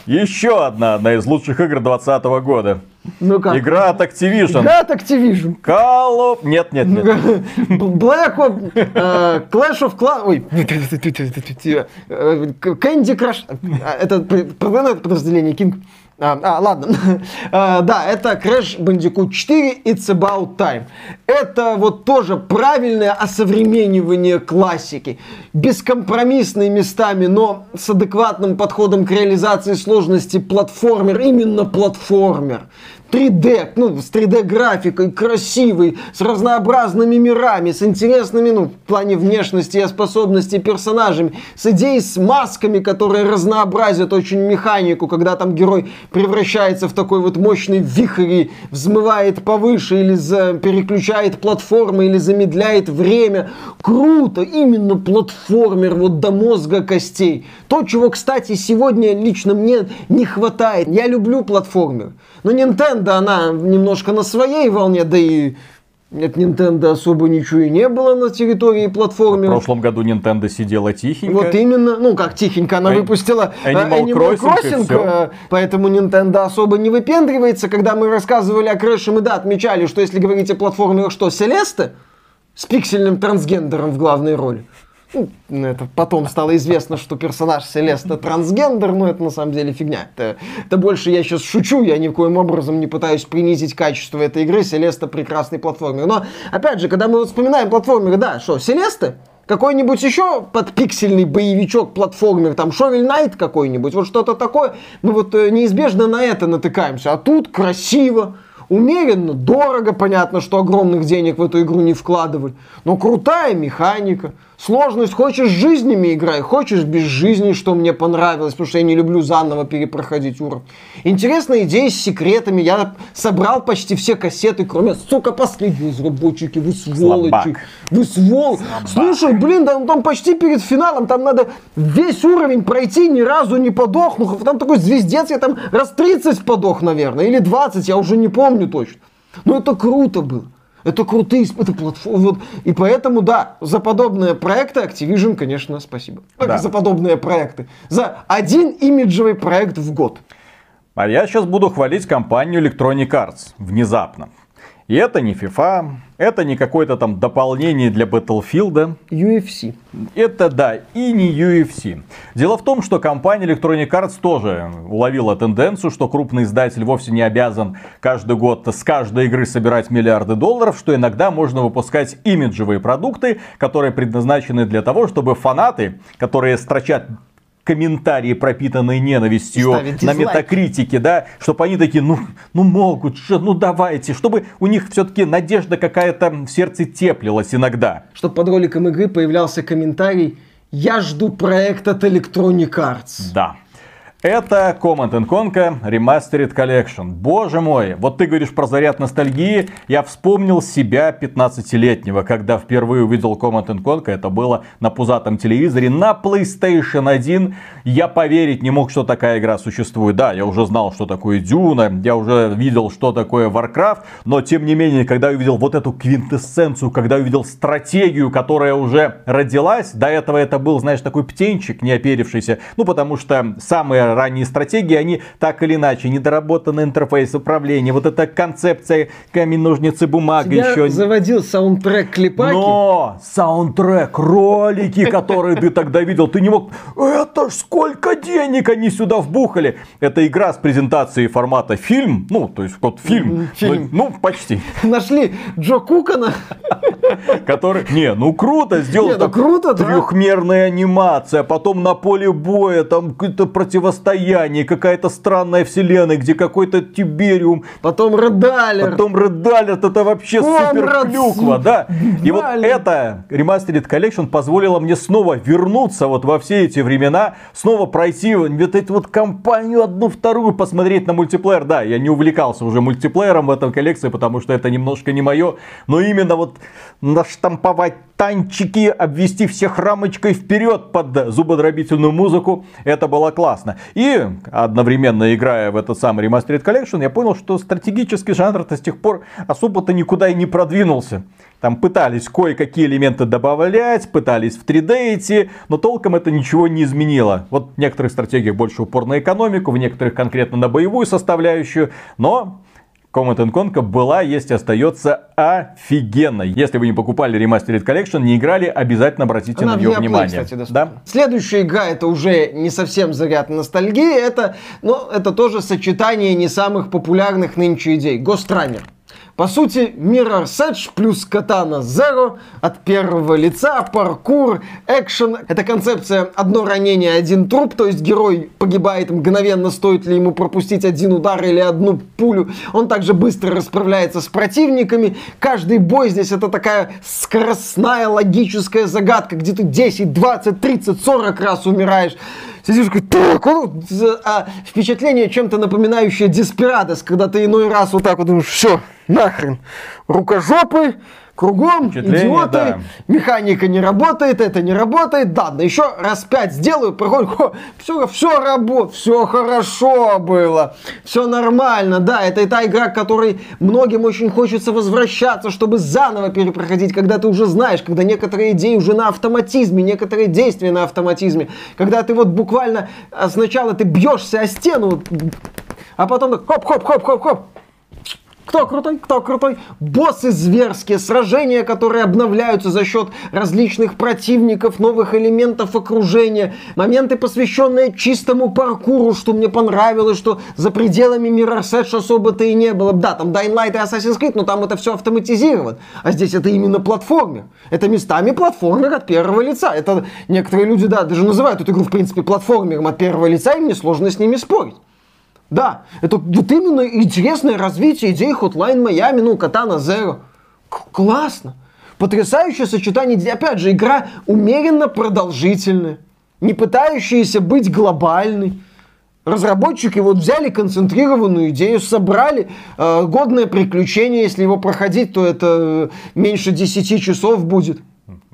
Еще одна, одна из лучших игр 2020 года. Ну как? Игра от Activision. Игра от Activision. Call of... Нет, нет, нет. Black Ops, э, Clash of Clans, ой, Candy Crush, это подразделение King. А, а ладно. а, да, это Crash Bandicoot 4 It's About Time. Это вот тоже правильное осовременивание классики. Бескомпромиссные местами, но с адекватным подходом к реализации сложности платформер. Именно платформер. 3D, ну, с 3D графикой, красивый, с разнообразными мирами, с интересными, ну, в плане внешности и способностей персонажами, с идеей с масками, которые разнообразят очень механику, когда там герой превращается в такой вот мощный вихрь и взмывает повыше, или за, переключает платформы, или замедляет время. Круто, именно платформер, вот до мозга костей. То, чего, кстати, сегодня лично мне не хватает. Я люблю платформер, но Nintendo Nintendo, она немножко на своей волне, да и от Nintendo особо ничего и не было на территории платформы. В прошлом году Nintendo сидела тихенько. Вот именно, ну как тихенько, она выпустила Animal, Animal Crossing, Crossing поэтому Nintendo особо не выпендривается. Когда мы рассказывали о Crash, мы да, отмечали, что если говорить о платформе, что, Селеста с пиксельным трансгендером в главной роли. Это потом стало известно, что персонаж Селеста трансгендер, но это на самом деле фигня. Это, это больше я сейчас шучу, я ни в коем образом не пытаюсь принизить качество этой игры. Селеста прекрасный платформер. Но, опять же, когда мы вспоминаем платформеры, да, что, Селеста? Какой-нибудь еще подпиксельный боевичок, платформер, там, Shovel Knight какой-нибудь, вот что-то такое, мы вот э, неизбежно на это натыкаемся. А тут красиво, умеренно, дорого, понятно, что огромных денег в эту игру не вкладывали, но крутая механика, Сложность, хочешь жизнями играй, хочешь без жизни, что мне понравилось, потому что я не люблю заново перепроходить уровень. Интересная идея с секретами. Я собрал почти все кассеты, кроме, сука, последней разработчики. Вы сволочи. Слабак. Вы сволочи. Слушай, блин, там, там почти перед финалом, там надо весь уровень пройти, ни разу не подохнув. Там такой звездец, я там раз 30 подох, наверное, или 20, я уже не помню точно. Но это круто было. Это крутые это платформы. Вот. И поэтому, да, за подобные проекты Activision, конечно, спасибо. Да. За подобные проекты. За один имиджевый проект в год. А я сейчас буду хвалить компанию Electronic Arts. Внезапно. И это не FIFA, это не какое-то там дополнение для Battlefield. UFC. Это да, и не UFC. Дело в том, что компания Electronic Arts тоже уловила тенденцию, что крупный издатель вовсе не обязан каждый год с каждой игры собирать миллиарды долларов, что иногда можно выпускать имиджевые продукты, которые предназначены для того, чтобы фанаты, которые строчат комментарии, пропитанные ненавистью на метакритике, да, чтобы они такие, ну, ну могут же, ну давайте, чтобы у них все-таки надежда какая-то в сердце теплилась иногда. Чтобы под роликом игры появлялся комментарий, я жду проект от Electronic Arts. Да. Это Command Conquer Remastered Collection. Боже мой, вот ты говоришь про заряд ностальгии. Я вспомнил себя 15-летнего, когда впервые увидел Command Conquer. Это было на пузатом телевизоре на PlayStation 1. Я поверить не мог, что такая игра существует. Да, я уже знал, что такое Дюна, я уже видел, что такое Warcraft. Но тем не менее, когда я увидел вот эту квинтэссенцию, когда я увидел стратегию, которая уже родилась. До этого это был, знаешь, такой птенчик, не оперившийся. Ну, потому что самые ранние стратегии, они так или иначе, недоработанный интерфейс управления, вот эта концепция камень, ножницы, бумага Тебя еще. заводил саундтрек клипаки. Но саундтрек, ролики, которые ты тогда видел, ты не мог, это ж сколько денег они сюда вбухали. Это игра с презентацией формата фильм, ну, то есть вот фильм. Фильм. Ну, ну почти. Нашли Джо Кукана. Который, не, ну круто сделал. Не, ну круто. Трехмерная анимация, потом на поле боя, там какое-то противостояние состоянии, какая-то странная вселенная, где какой-то Тибериум. Потом Редалер. Потом Редалер, это вообще супер клюква, да. И вот это Remastered Collection позволило мне снова вернуться вот во все эти времена, снова пройти вот эту вот компанию одну, вторую, посмотреть на мультиплеер. Да, я не увлекался уже мультиплеером в этом коллекции, потому что это немножко не мое, но именно вот наштамповать танчики, обвести всех рамочкой вперед под зубодробительную музыку. Это было классно. И одновременно играя в этот самый Remastered Collection, я понял, что стратегический жанр-то с тех пор особо-то никуда и не продвинулся. Там пытались кое-какие элементы добавлять, пытались в 3D идти, но толком это ничего не изменило. Вот в некоторых стратегиях больше упор на экономику, в некоторых конкретно на боевую составляющую, но Command Conquer была, есть, остается офигенной. Если вы не покупали Remastered Collection, не играли, обязательно обратите Она на нее внимание. Кстати, да? Следующая игра, это уже не совсем заряд ностальгии, это, ну, это тоже сочетание не самых популярных нынче идей. Ghost Runner. По сути, Mirror Edge плюс Katana Zero от первого лица, паркур, экшен. Это концепция одно ранение, один труп, то есть герой погибает мгновенно, стоит ли ему пропустить один удар или одну пулю. Он также быстро расправляется с противниками. Каждый бой здесь это такая скоростная логическая загадка, где ты 10, 20, 30, 40 раз умираешь сидишь такой, так, а впечатление чем-то напоминающее Деспирадос, когда ты иной раз вот так вот думаешь, все, нахрен, рукожопы, кругом идиоты, да. механика не работает, это не работает, да, да еще раз пять сделаю, проходит, все, все работает, все хорошо было, все нормально, да, это и та игра, к которой многим очень хочется возвращаться, чтобы заново перепроходить, когда ты уже знаешь, когда некоторые идеи уже на автоматизме, некоторые действия на автоматизме, когда ты вот буквально а, сначала ты бьешься о стену, а потом так хоп-хоп-хоп-хоп-хоп, кто крутой? Кто крутой? Боссы зверские, сражения, которые обновляются за счет различных противников, новых элементов окружения, моменты, посвященные чистому паркуру, что мне понравилось, что за пределами Mirror's Edge особо-то и не было. Да, там Dying Light и Assassin's Creed, но там это все автоматизировано. А здесь это именно платформер. Это местами платформер от первого лица. Это некоторые люди, да, даже называют эту игру, в принципе, платформером от первого лица, и мне сложно с ними спорить. Да, это вот именно интересное развитие идеи Hotline Miami, ну, Katana Zero. К- классно. Потрясающее сочетание. Опять же, игра умеренно продолжительная, не пытающаяся быть глобальной. Разработчики вот взяли концентрированную идею, собрали э, годное приключение. Если его проходить, то это меньше 10 часов будет.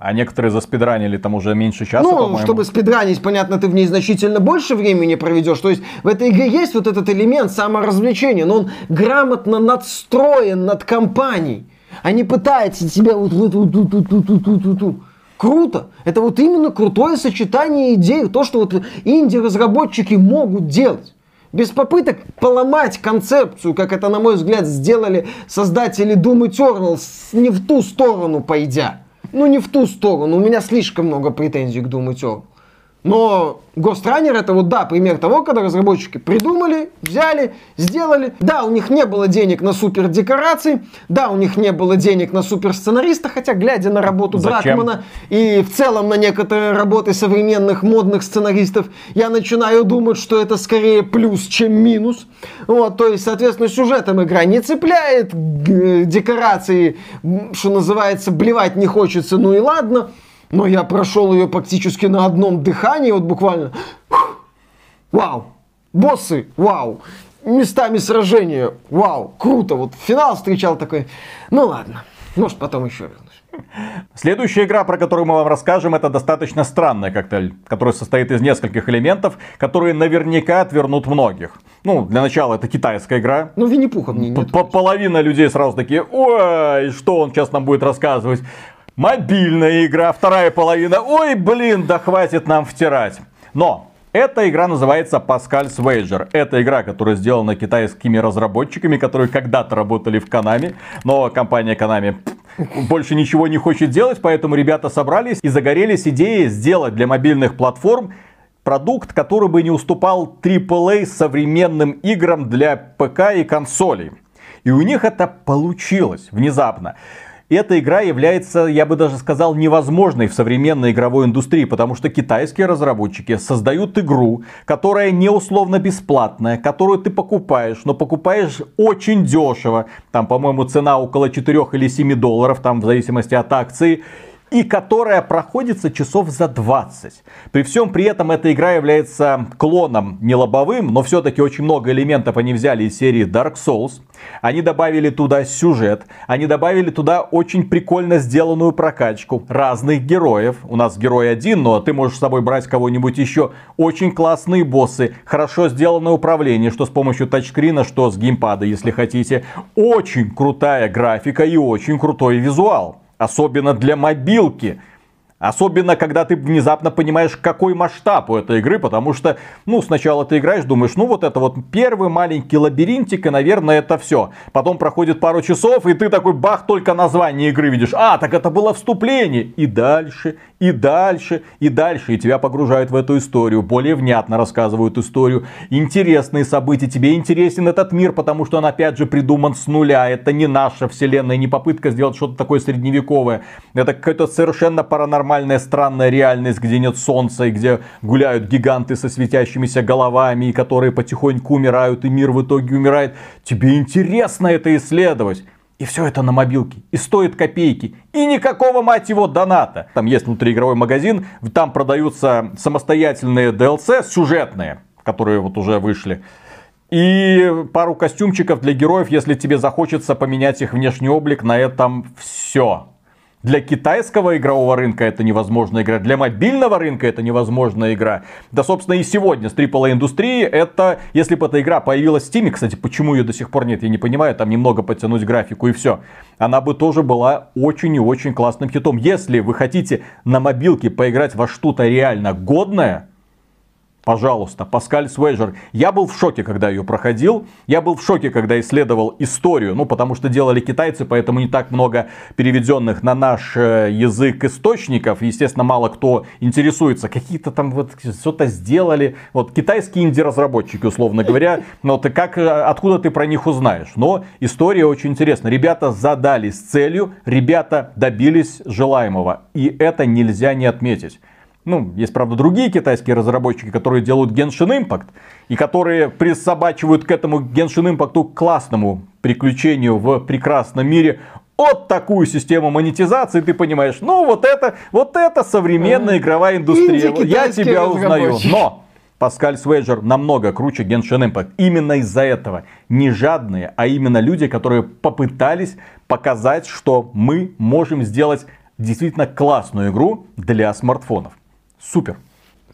А некоторые заспидранили там уже меньше часа, Ну, по-моему. чтобы спидранить, понятно, ты в ней значительно больше времени проведешь. То есть в этой игре есть вот этот элемент саморазвлечения, но он грамотно надстроен над компанией. Не пытается тебя вот. Круто! Это вот именно крутое сочетание идей, то, что вот инди-разработчики могут делать. Без попыток поломать концепцию, как это, на мой взгляд, сделали создатели Doom Eternal, не в ту сторону пойдя ну, не в ту сторону. У меня слишком много претензий к Doom Eternal. Но Ghost Runner это вот, да, пример того, когда разработчики придумали, взяли, сделали. Да, у них не было денег на супер декорации, да, у них не было денег на супер сценариста, хотя, глядя на работу Зачем? Дракмана и в целом на некоторые работы современных модных сценаристов, я начинаю думать, что это скорее плюс, чем минус. Вот, то есть, соответственно, сюжетом игра не цепляет, декорации, что называется, блевать не хочется, ну и ладно. Но я прошел ее практически на одном дыхании, вот буквально. Вау! Боссы, вау! Местами сражения, вау, круто. Вот финал встречал такой. Ну ладно, может потом еще вернусь. Следующая игра, про которую мы вам расскажем, это достаточно странный коктейль, который состоит из нескольких элементов, которые наверняка отвернут многих. Ну, для начала это китайская игра. Ну, Винни-Пуха мне нет. Половина людей сразу такие, ой, что он сейчас нам будет рассказывать мобильная игра, вторая половина, ой, блин, да хватит нам втирать. Но эта игра называется Pascal's Wager. Это игра, которая сделана китайскими разработчиками, которые когда-то работали в Konami, но компания Konami больше ничего не хочет делать, поэтому ребята собрались и загорелись идеей сделать для мобильных платформ продукт, который бы не уступал AAA современным играм для ПК и консолей. И у них это получилось внезапно эта игра является, я бы даже сказал, невозможной в современной игровой индустрии, потому что китайские разработчики создают игру, которая не условно бесплатная, которую ты покупаешь, но покупаешь очень дешево. Там, по-моему, цена около 4 или 7 долларов, там в зависимости от акции и которая проходится часов за 20. При всем при этом эта игра является клоном не лобовым, но все-таки очень много элементов они взяли из серии Dark Souls. Они добавили туда сюжет, они добавили туда очень прикольно сделанную прокачку разных героев. У нас герой один, но ты можешь с собой брать кого-нибудь еще. Очень классные боссы, хорошо сделанное управление, что с помощью тачскрина, что с геймпада, если хотите. Очень крутая графика и очень крутой визуал особенно для мобилки. Особенно, когда ты внезапно понимаешь, какой масштаб у этой игры, потому что, ну, сначала ты играешь, думаешь, ну, вот это вот первый маленький лабиринтик, и, наверное, это все. Потом проходит пару часов, и ты такой, бах, только название игры видишь. А, так это было вступление. И дальше, и дальше, и дальше. И тебя погружают в эту историю, более внятно рассказывают историю. Интересные события, тебе интересен этот мир, потому что он, опять же, придуман с нуля. Это не наша вселенная, не попытка сделать что-то такое средневековое. Это какой-то совершенно паранормальный нормальная странная реальность, где нет солнца и где гуляют гиганты со светящимися головами, и которые потихоньку умирают, и мир в итоге умирает. Тебе интересно это исследовать. И все это на мобилке. И стоит копейки. И никакого, мать его, доната. Там есть внутриигровой магазин. Там продаются самостоятельные DLC, сюжетные, которые вот уже вышли. И пару костюмчиков для героев, если тебе захочется поменять их внешний облик, на этом все. Для китайского игрового рынка это невозможная игра, для мобильного рынка это невозможная игра. Да, собственно, и сегодня с AAA индустрии это, если бы эта игра появилась в Steam, кстати, почему ее до сих пор нет, я не понимаю, там немного подтянуть графику и все. Она бы тоже была очень и очень классным хитом. Если вы хотите на мобилке поиграть во что-то реально годное, Пожалуйста, Паскаль Свейджер. Я был в шоке, когда ее проходил. Я был в шоке, когда исследовал историю. Ну, потому что делали китайцы, поэтому не так много переведенных на наш э, язык источников. Естественно, мало кто интересуется. Какие-то там вот что-то сделали. Вот китайские инди-разработчики, условно говоря. Но ты как, э, откуда ты про них узнаешь? Но история очень интересна. Ребята задались целью, ребята добились желаемого. И это нельзя не отметить. Ну, есть, правда, другие китайские разработчики, которые делают Genshin Impact, и которые присобачивают к этому Genshin Impact классному приключению в прекрасном мире вот такую систему монетизации, ты понимаешь, ну вот это, вот это современная игровая индустрия. Я тебя узнаю. Но Паскаль Свейджер намного круче Genshin Impact. Именно из-за этого. Не жадные, а именно люди, которые попытались показать, что мы можем сделать действительно классную игру для смартфонов. Супер.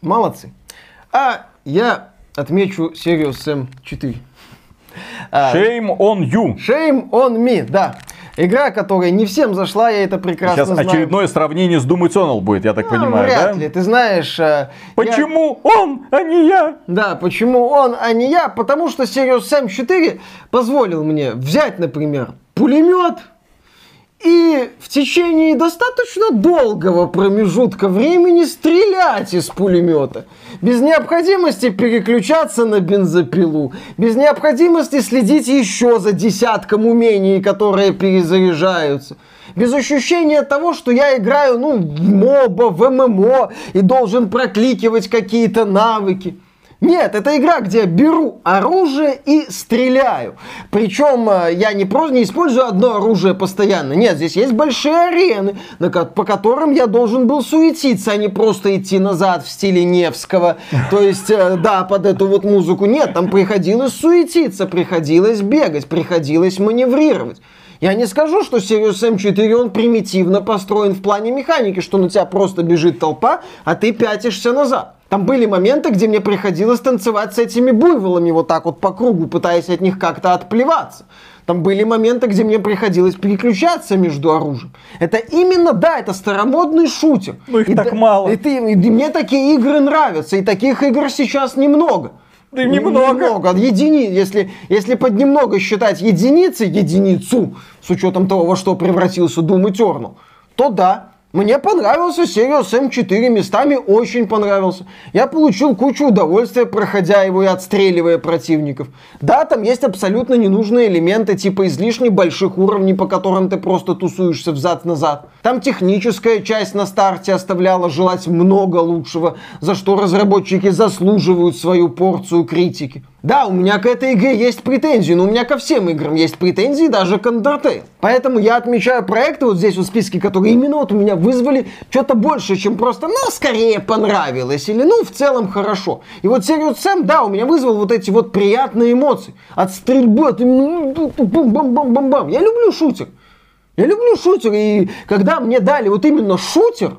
Молодцы. А я отмечу серию Sam 4. Shame on you. Shame on me, да. Игра, которая не всем зашла, я это прекрасно Сейчас знаю. очередное сравнение с Doom Eternal будет, я так ну, понимаю, вряд да? ли. Ты знаешь... Э, почему я... он, а не я? Да, почему он, а не я? Потому что Serious Sam 4 позволил мне взять, например, пулемет, и в течение достаточно долгого промежутка времени стрелять из пулемета. Без необходимости переключаться на бензопилу. Без необходимости следить еще за десятком умений, которые перезаряжаются. Без ощущения того, что я играю, ну, в моба, в ММО и должен прокликивать какие-то навыки. Нет, это игра, где я беру оружие и стреляю. Причем э, я не просто не использую одно оружие постоянно. Нет, здесь есть большие арены, по которым я должен был суетиться, а не просто идти назад в стиле Невского. То есть, э, да, под эту вот музыку. Нет, там приходилось суетиться, приходилось бегать, приходилось маневрировать. Я не скажу, что Sirius M4 он примитивно построен в плане механики, что на тебя просто бежит толпа, а ты пятишься назад. Там были моменты, где мне приходилось танцевать с этими буйволами вот так вот по кругу, пытаясь от них как-то отплеваться. Там были моменты, где мне приходилось переключаться между оружием. Это именно, да, это старомодный шутер. Ну их и так да, мало. И, ты, и мне такие игры нравятся, и таких игр сейчас немного. Да немного. Немного. Едини, если, если под немного считать единицы, единицу, с учетом того, во что превратился Doom Eternal, то да, мне понравился Serious M4, местами очень понравился. Я получил кучу удовольствия, проходя его и отстреливая противников. Да, там есть абсолютно ненужные элементы, типа излишне больших уровней, по которым ты просто тусуешься взад-назад. Там техническая часть на старте оставляла желать много лучшего, за что разработчики заслуживают свою порцию критики. Да, у меня к этой игре есть претензии, но у меня ко всем играм есть претензии, даже к Undertale. Поэтому я отмечаю проекты вот здесь в списке, которые именно вот у меня вызвали что-то больше, чем просто, ну, скорее понравилось, или, ну, в целом хорошо. И вот Serious Sam, да, у меня вызвал вот эти вот приятные эмоции. От стрельбы, от бам-бам-бам-бам. Я люблю шутер. Я люблю шутер, и когда мне дали вот именно шутер,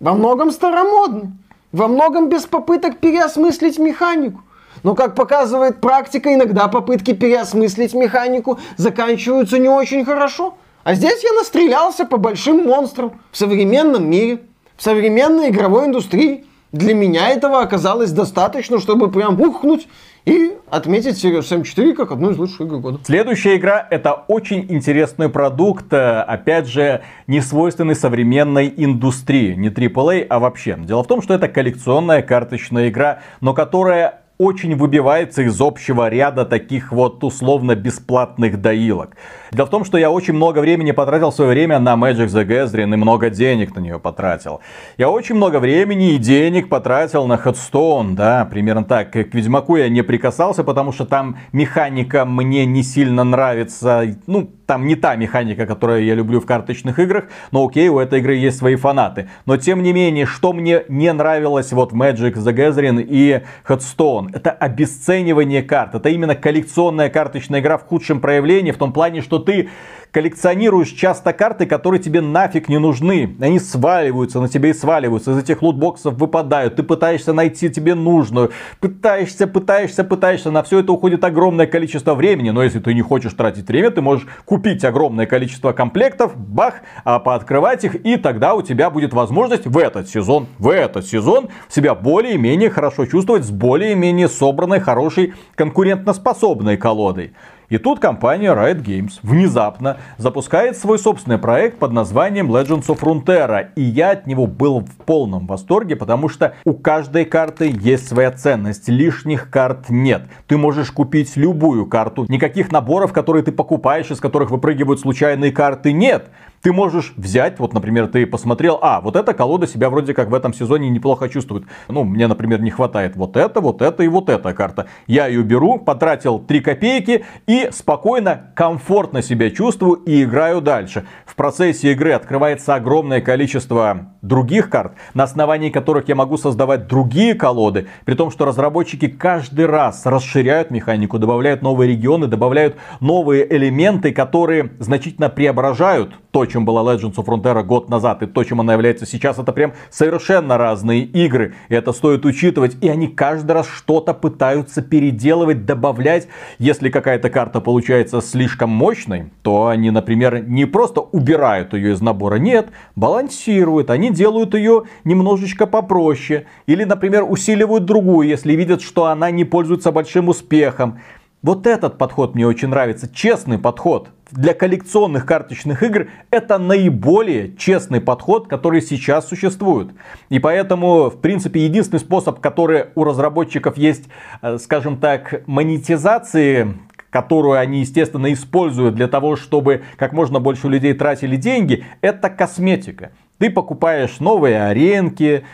во многом старомодный, во многом без попыток переосмыслить механику. Но, как показывает практика, иногда попытки переосмыслить механику заканчиваются не очень хорошо. А здесь я настрелялся по большим монстрам в современном мире. в современной игровой индустрии. Для меня этого оказалось достаточно, чтобы прям ухнуть и отметить Serious Sam 4 как одну из лучших игр года. Следующая игра это очень интересный продукт, э, опять же, не свойственный современной индустрии, не AAA, а вообще. Дело в том, что это коллекционная карточная игра, но которая очень выбивается из общего ряда таких вот условно бесплатных доилок. Дело в том, что я очень много времени потратил свое время на Magic the Gathering и много денег на нее потратил. Я очень много времени и денег потратил на Headstone, да, примерно так. К Ведьмаку я не прикасался, потому что там механика мне не сильно нравится. Ну, там не та механика, которую я люблю в карточных играх, но окей, у этой игры есть свои фанаты. Но тем не менее, что мне не нравилось вот в Magic the Gathering и Headstone, это обесценивание карт. Это именно коллекционная карточная игра в худшем проявлении, в том плане, что ты коллекционируешь часто карты, которые тебе нафиг не нужны. Они сваливаются на тебе и сваливаются. Из этих лутбоксов выпадают. Ты пытаешься найти тебе нужную. Пытаешься, пытаешься, пытаешься. На все это уходит огромное количество времени. Но если ты не хочешь тратить время, ты можешь купить огромное количество комплектов, бах, а пооткрывать их. И тогда у тебя будет возможность в этот сезон, в этот сезон себя более-менее хорошо чувствовать с более-менее собранной, хорошей, конкурентоспособной колодой. И тут компания Riot Games внезапно запускает свой собственный проект под названием Legends of Runeterra. И я от него был в полном восторге, потому что у каждой карты есть своя ценность. Лишних карт нет. Ты можешь купить любую карту. Никаких наборов, которые ты покупаешь, из которых выпрыгивают случайные карты, нет. Ты можешь взять, вот, например, ты посмотрел, а, вот эта колода себя вроде как в этом сезоне неплохо чувствует. Ну, мне, например, не хватает вот это, вот это и вот эта карта. Я ее беру, потратил 3 копейки и спокойно, комфортно себя чувствую и играю дальше. В процессе игры открывается огромное количество других карт, на основании которых я могу создавать другие колоды, при том, что разработчики каждый раз расширяют механику, добавляют новые регионы, добавляют новые элементы, которые значительно преображают то, чем была Legends of Frontera год назад, и то, чем она является сейчас, это прям совершенно разные игры. И это стоит учитывать. И они каждый раз что-то пытаются переделывать, добавлять. Если какая-то карта получается слишком мощной, то они, например, не просто убирают ее из набора, нет, балансируют. Они делают ее немножечко попроще. Или, например, усиливают другую, если видят, что она не пользуется большим успехом. Вот этот подход мне очень нравится, честный подход для коллекционных карточных игр это наиболее честный подход, который сейчас существует. И поэтому, в принципе, единственный способ, который у разработчиков есть, э, скажем так, монетизации которую они, естественно, используют для того, чтобы как можно больше людей тратили деньги, это косметика. Ты покупаешь новые аренки,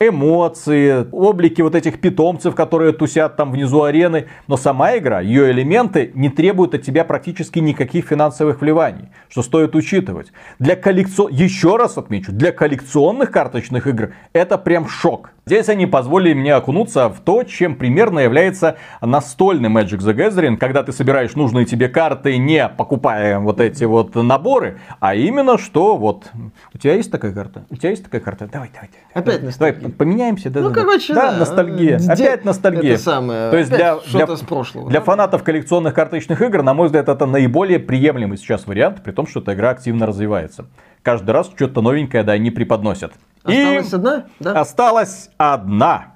эмоции, облики вот этих питомцев, которые тусят там внизу арены. Но сама игра, ее элементы не требуют от тебя практически никаких финансовых вливаний, что стоит учитывать. Для коллекцион... Еще раз отмечу, для коллекционных карточных игр это прям шок. Здесь они позволили мне окунуться в то, чем примерно является настольный Magic the Gathering, когда ты собираешь нужные тебе карты, не покупая вот эти вот наборы, а именно что вот... У тебя есть такая карта? У тебя есть такая карта? Давай, давай. Опять давай, давай поменяемся. Да, ну, да, короче, да. да. ностальгия. Де... Опять ностальгия. Это самое. То есть для, для, с прошлого. для да? фанатов коллекционных карточных игр, на мой взгляд, это наиболее приемлемый сейчас вариант, при том, что эта игра активно развивается. Каждый раз что-то новенькое, да, они преподносят. Осталась И одна? Да? Осталась одна.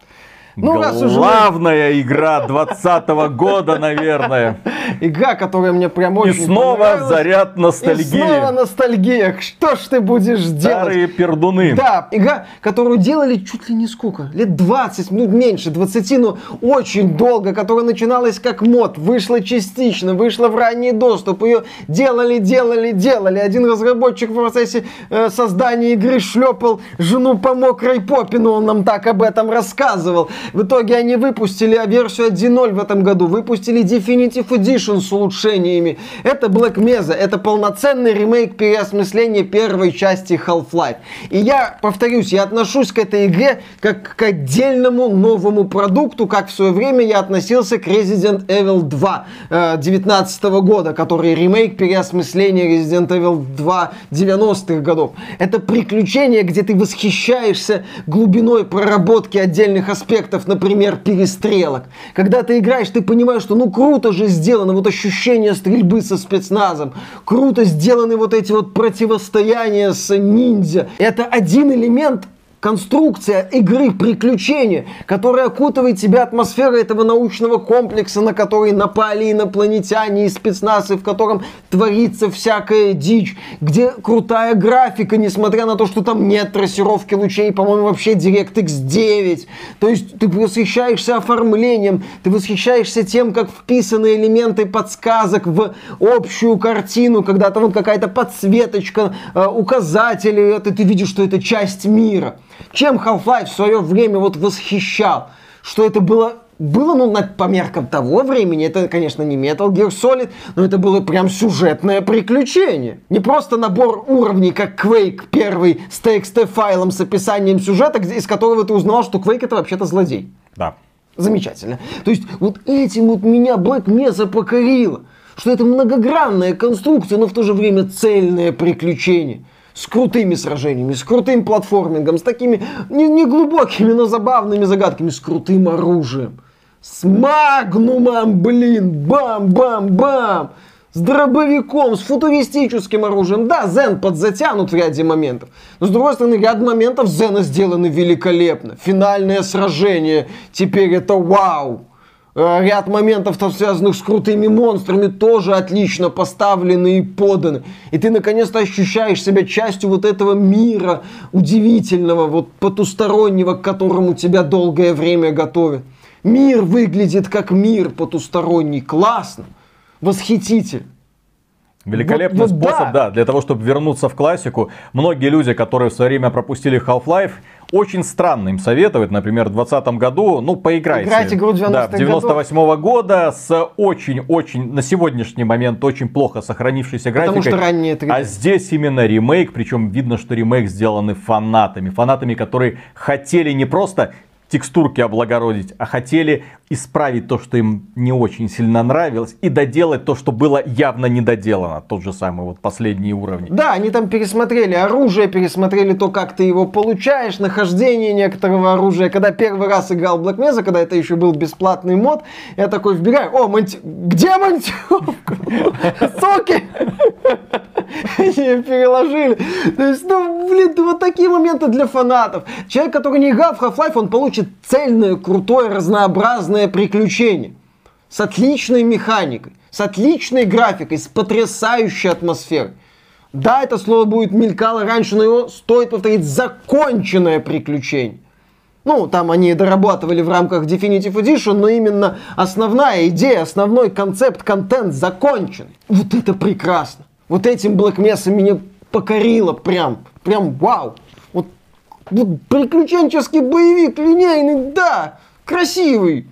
Ну, раз уже Главная игра 2020 года, наверное. Игра, которая мне прям И очень снова понравилась. заряд И ностальгии. снова ностальгия. Что ж ты будешь делать? Старые пердуны. Да, игра, которую делали чуть ли не сколько? Лет 20, ну меньше 20, но очень долго, которая начиналась как мод, вышла частично, вышла в ранний доступ, ее делали, делали, делали. Один разработчик в процессе э, создания игры шлепал жену по мокрой попе, но он нам так об этом рассказывал. В итоге они выпустили версию 1.0 в этом году, выпустили Definitive Edition с улучшениями. Это Black Mesa, это полноценный ремейк переосмысления первой части Half-Life. И я, повторюсь, я отношусь к этой игре как к отдельному новому продукту, как в свое время я относился к Resident Evil 2 э, 19 года, который ремейк переосмысления Resident Evil 2 90-х годов. Это приключение, где ты восхищаешься глубиной проработки отдельных аспектов, например, перестрелок. Когда ты играешь, ты понимаешь, что ну круто же сделано вот ощущение стрельбы со спецназом, круто сделаны вот эти вот противостояния с ниндзя. Это один элемент конструкция игры приключения, которая окутывает тебя атмосферой этого научного комплекса, на который напали инопланетяне и спецназы, в котором творится всякая дичь, где крутая графика, несмотря на то, что там нет трассировки лучей, по-моему, вообще DirectX 9. То есть ты восхищаешься оформлением, ты восхищаешься тем, как вписаны элементы подсказок в общую картину, когда там вот какая-то подсветочка, э, указатели, это ты видишь, что это часть мира. Чем Half-Life в свое время вот восхищал? Что это было было, ну, по меркам того времени, это, конечно, не Metal Gear Solid, но это было прям сюжетное приключение. Не просто набор уровней, как Quake первый с TXT файлом с описанием сюжета, из которого ты узнал, что Quake это вообще-то злодей. Да. Замечательно. То есть вот этим вот меня Black Mesa покорило, что это многогранная конструкция, но в то же время цельное приключение с крутыми сражениями, с крутым платформингом, с такими не, не глубокими, но забавными загадками, с крутым оружием. С магнумом, блин, бам-бам-бам. С дробовиком, с футуристическим оружием. Да, Зен подзатянут в ряде моментов. Но с другой стороны, ряд моментов Зена сделаны великолепно. Финальное сражение теперь это вау. Э, ряд моментов, там, связанных с крутыми монстрами, тоже отлично поставлены и поданы. И ты наконец-то ощущаешь себя частью вот этого мира удивительного, вот потустороннего, к которому тебя долгое время готовят. Мир выглядит как мир потусторонний. Классно. Восхитительно. Великолепный вот, вот способ, да. да, для того, чтобы вернуться в классику. Многие люди, которые в свое время пропустили Half-Life, очень странно им советовать, например, в 2020 году, ну, поиграйте. Играйте игру 90 да, 98 -го года с очень-очень, на сегодняшний момент, очень плохо сохранившейся графикой. Потому что ранние 3D. А здесь именно ремейк, причем видно, что ремейк сделаны фанатами. Фанатами, которые хотели не просто текстурки облагородить, а хотели исправить то, что им не очень сильно нравилось, и доделать то, что было явно недоделано. Тот же самый вот последние уровни. Да, они там пересмотрели оружие, пересмотрели то, как ты его получаешь, нахождение некоторого оружия. Когда первый раз играл Black Mesa, когда это еще был бесплатный мод, я такой вбегаю, о, монти... где монтировка? Соки! Переложили. То есть, ну, блин, вот такие моменты для фанатов. Человек, который не играл в Half-Life, он получит цельное, крутое, разнообразное приключение. С отличной механикой, с отличной графикой, с потрясающей атмосферой. Да, это слово будет мелькало раньше, но его стоит повторить законченное приключение. Ну, там они дорабатывали в рамках Definitive Edition, но именно основная идея, основной концепт, контент закончен. Вот это прекрасно. Вот этим Black Mesa меня покорило прям, прям вау. Приключенческий боевик линейный, да, красивый.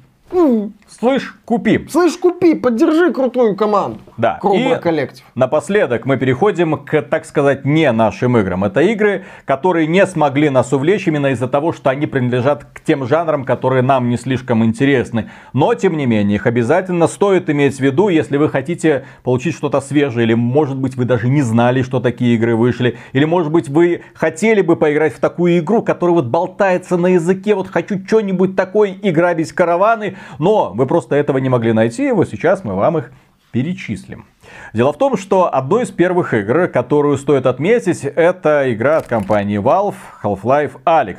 Слышь, купи. Слышь, купи, поддержи крутую команду. Да. Круглый коллектив. Напоследок мы переходим к, так сказать, не нашим играм. Это игры, которые не смогли нас увлечь именно из-за того, что они принадлежат к тем жанрам, которые нам не слишком интересны. Но, тем не менее, их обязательно стоит иметь в виду, если вы хотите получить что-то свежее, или, может быть, вы даже не знали, что такие игры вышли, или, может быть, вы хотели бы поиграть в такую игру, которая вот болтается на языке, вот хочу что-нибудь такое, игра без караваны, но вы просто этого не могли найти, вот сейчас мы вам их перечислим. Дело в том, что одной из первых игр, которую стоит отметить, это игра от компании Valve Half-Life Alyx.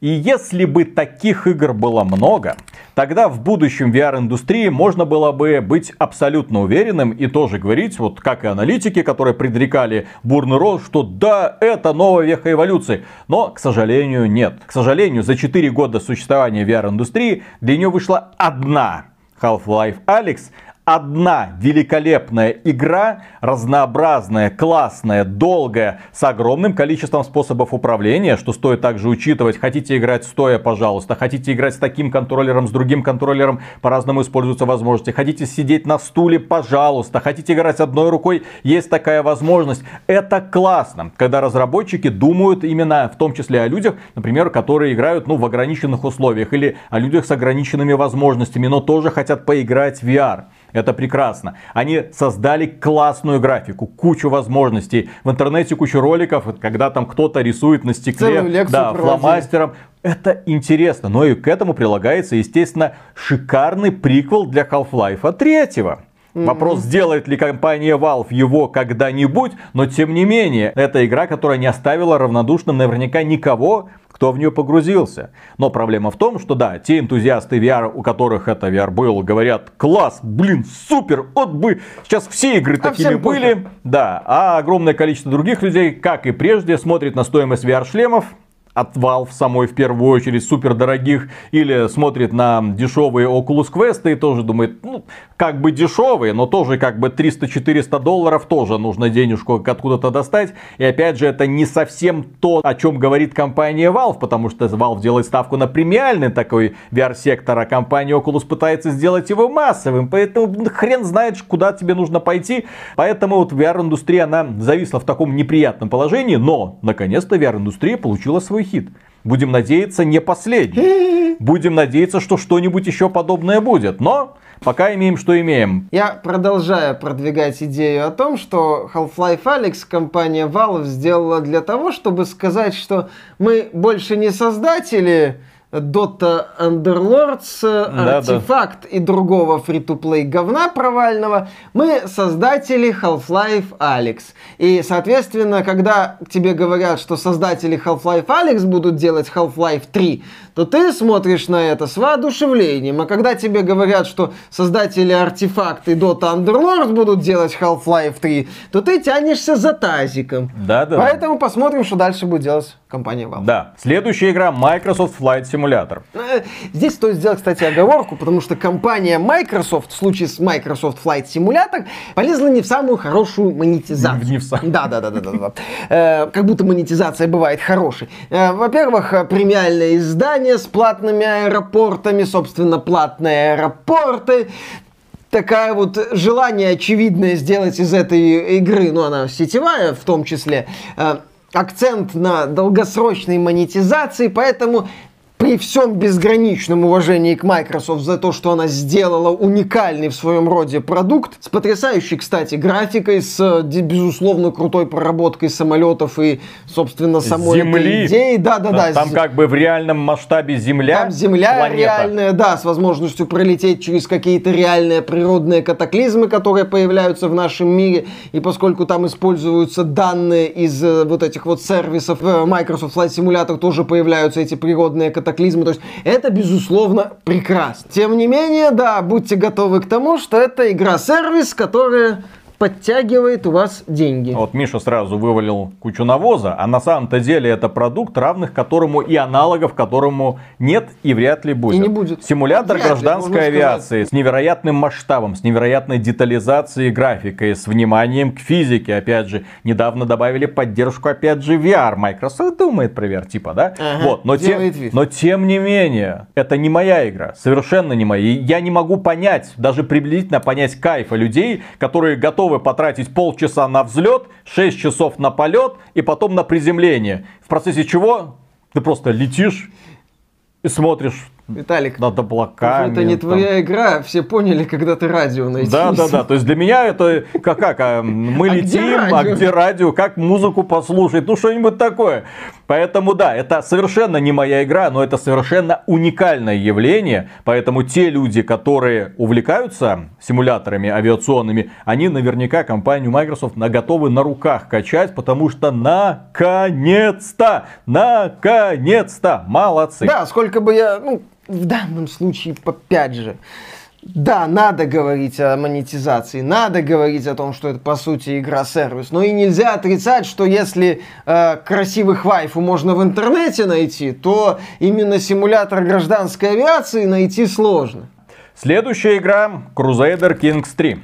И если бы таких игр было много, тогда в будущем VR-индустрии можно было бы быть абсолютно уверенным и тоже говорить, вот как и аналитики, которые предрекали бурный рост, что да, это новая веха эволюции. Но, к сожалению, нет. К сожалению, за 4 года существования VR-индустрии для нее вышла одна Half-Life Alyx, одна великолепная игра, разнообразная, классная, долгая, с огромным количеством способов управления, что стоит также учитывать. Хотите играть стоя, пожалуйста. Хотите играть с таким контроллером, с другим контроллером, по-разному используются возможности. Хотите сидеть на стуле, пожалуйста. Хотите играть одной рукой, есть такая возможность. Это классно, когда разработчики думают именно в том числе о людях, например, которые играют ну, в ограниченных условиях или о людях с ограниченными возможностями, но тоже хотят поиграть в VR. Это прекрасно. Они создали классную графику, кучу возможностей. В интернете кучу роликов, когда там кто-то рисует на стекле, да, фломастером. Это интересно. Но и к этому прилагается, естественно, шикарный приквел для Half-Life 3. Вопрос, сделает ли компания Valve его когда-нибудь, но тем не менее, это игра, которая не оставила равнодушным наверняка никого, кто в нее погрузился. Но проблема в том, что да, те энтузиасты VR, у которых это VR был, говорят, класс, блин, супер, вот бы сейчас все игры а такими были. Пофиг. Да, а огромное количество других людей, как и прежде, смотрит на стоимость VR-шлемов, от Valve самой в первую очередь, супер дорогих, или смотрит на дешевые Oculus Quest и тоже думает, ну, как бы дешевые, но тоже как бы 300-400 долларов тоже нужно денежку откуда-то достать. И опять же, это не совсем то, о чем говорит компания Valve, потому что Valve делает ставку на премиальный такой VR-сектор, а компания Oculus пытается сделать его массовым, поэтому хрен знает, куда тебе нужно пойти. Поэтому вот VR-индустрия, она зависла в таком неприятном положении, но, наконец-то, VR-индустрия получила свой хит. Будем надеяться, не последний. Будем надеяться, что что-нибудь еще подобное будет. Но пока имеем, что имеем. Я продолжаю продвигать идею о том, что Half-Life Alyx компания Valve сделала для того, чтобы сказать, что мы больше не создатели Dota Underlords, да, Артефакт да. и другого фри-то-плей говна провального, мы создатели Half-Life Alyx. И, соответственно, когда тебе говорят, что создатели Half-Life Alyx будут делать Half-Life 3, то ты смотришь на это с воодушевлением. А когда тебе говорят, что создатели артефакты Dota Underlords будут делать Half-Life 3, то ты тянешься за тазиком. Да, да. Поэтому посмотрим, что дальше будет делать компания Valve. Да. Следующая игра Microsoft Flight Simulator. Э, здесь стоит сделать, кстати, оговорку, потому что компания Microsoft, в случае с Microsoft Flight Simulator, полезла не в самую хорошую монетизацию. Не в самую. Да, да, да, да, да. да. Э, как будто монетизация бывает хорошей. Э, во-первых, премиальное издание с платными аэропортами, собственно, платные аэропорты. Такая вот желание очевидное сделать из этой игры, ну она сетевая в том числе, э, акцент на долгосрочной монетизации, поэтому при всем безграничном уважении к Microsoft за то, что она сделала уникальный в своем роде продукт, с потрясающей, кстати, графикой, с, безусловно, крутой проработкой самолетов и, собственно, самой Земли. идеей. Да, да, да. Там как бы в реальном масштабе Земля. Там Земля планета. реальная, да, с возможностью пролететь через какие-то реальные природные катаклизмы, которые появляются в нашем мире. И поскольку там используются данные из э, вот этих вот сервисов, в Microsoft Flight Simulator тоже появляются эти природные катаклизмы катаклизмы. То есть это, безусловно, прекрасно. Тем не менее, да, будьте готовы к тому, что это игра-сервис, которая подтягивает у вас деньги. Вот Миша сразу вывалил кучу навоза, а на самом-то деле это продукт, равных которому и аналогов которому нет и вряд ли будет. И не будет. Симулятор вряд гражданской ли, авиации сказать. с невероятным масштабом, с невероятной детализацией графикой, с вниманием к физике. Опять же, недавно добавили поддержку, опять же, VR. Microsoft думает про VR, типа, да? Ага, вот, но, тем, но тем не менее, это не моя игра, совершенно не моя. Я не могу понять, даже приблизительно понять кайфа людей, которые готовы готовы потратить полчаса на взлет, 6 часов на полет и потом на приземление. В процессе чего ты просто летишь и смотришь Виталик, над облаками. Это не твоя игра, все поняли, когда ты радио найдешь. Да, да, да. То есть для меня это как, как а мы а летим, где а где радио, как музыку послушать, ну что-нибудь такое. Поэтому да, это совершенно не моя игра, но это совершенно уникальное явление. Поэтому те люди, которые увлекаются симуляторами авиационными, они наверняка компанию Microsoft готовы на руках качать, потому что наконец-то, наконец-то, молодцы. Да, сколько бы я, ну, в данном случае, опять же, да, надо говорить о монетизации, надо говорить о том, что это по сути игра-сервис, но и нельзя отрицать, что если э, красивых вайфу можно в интернете найти, то именно симулятор гражданской авиации найти сложно. Следующая игра Crusader Kings 3.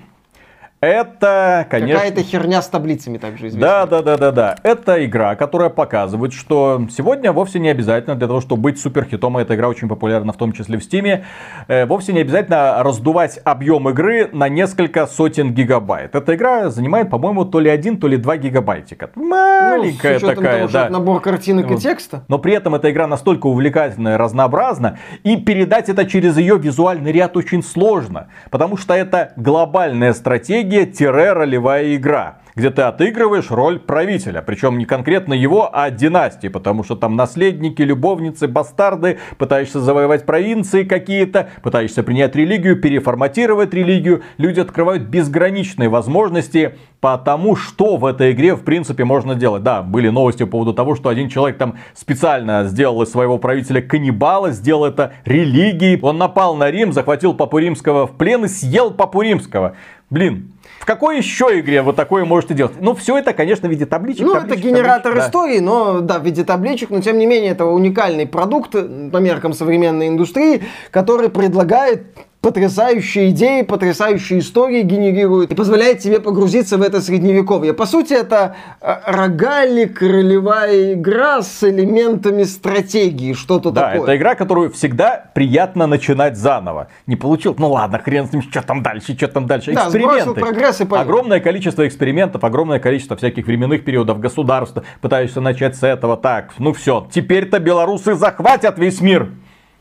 Это, конечно... Какая-то херня с таблицами также известна. Да, да, да, да, да. Это игра, которая показывает, что сегодня вовсе не обязательно для того, чтобы быть суперхитом, а эта игра очень популярна в том числе в Стиме, э, вовсе не обязательно раздувать объем игры на несколько сотен гигабайт. Эта игра занимает, по-моему, то ли один, то ли два гигабайтика. Маленькая ну, такая, того, да. набор картинок и текста. Но при этом эта игра настолько увлекательная, разнообразна, и передать это через ее визуальный ряд очень сложно, потому что это глобальная стратегия стратегия-ролевая игра где ты отыгрываешь роль правителя. Причем не конкретно его, а династии, потому что там наследники, любовницы, бастарды, пытаешься завоевать провинции какие-то, пытаешься принять религию, переформатировать религию. Люди открывают безграничные возможности по тому, что в этой игре в принципе можно делать. Да, были новости по поводу того, что один человек там специально сделал из своего правителя каннибала, сделал это религией. Он напал на Рим, захватил Папу Римского в плен и съел Папу Римского. Блин, в какой еще игре вы такое можете делать? Ну, все это, конечно, в виде табличек. Ну, табличек, это генератор табличек, истории, да. но да, в виде табличек, но тем не менее, это уникальный продукт по меркам современной индустрии, который предлагает потрясающие идеи, потрясающие истории генерирует и позволяет тебе погрузиться в это средневековье. По сути, это э, рогалик, ролевая игра с элементами стратегии, что-то да, такое. это игра, которую всегда приятно начинать заново. Не получил, ну ладно, хрен с ним, что там дальше, что там дальше. Да, Эксперименты. прогресс и огромное количество экспериментов, огромное количество всяких временных периодов государства. Пытаешься начать с этого. Так, ну все, теперь-то белорусы захватят весь мир.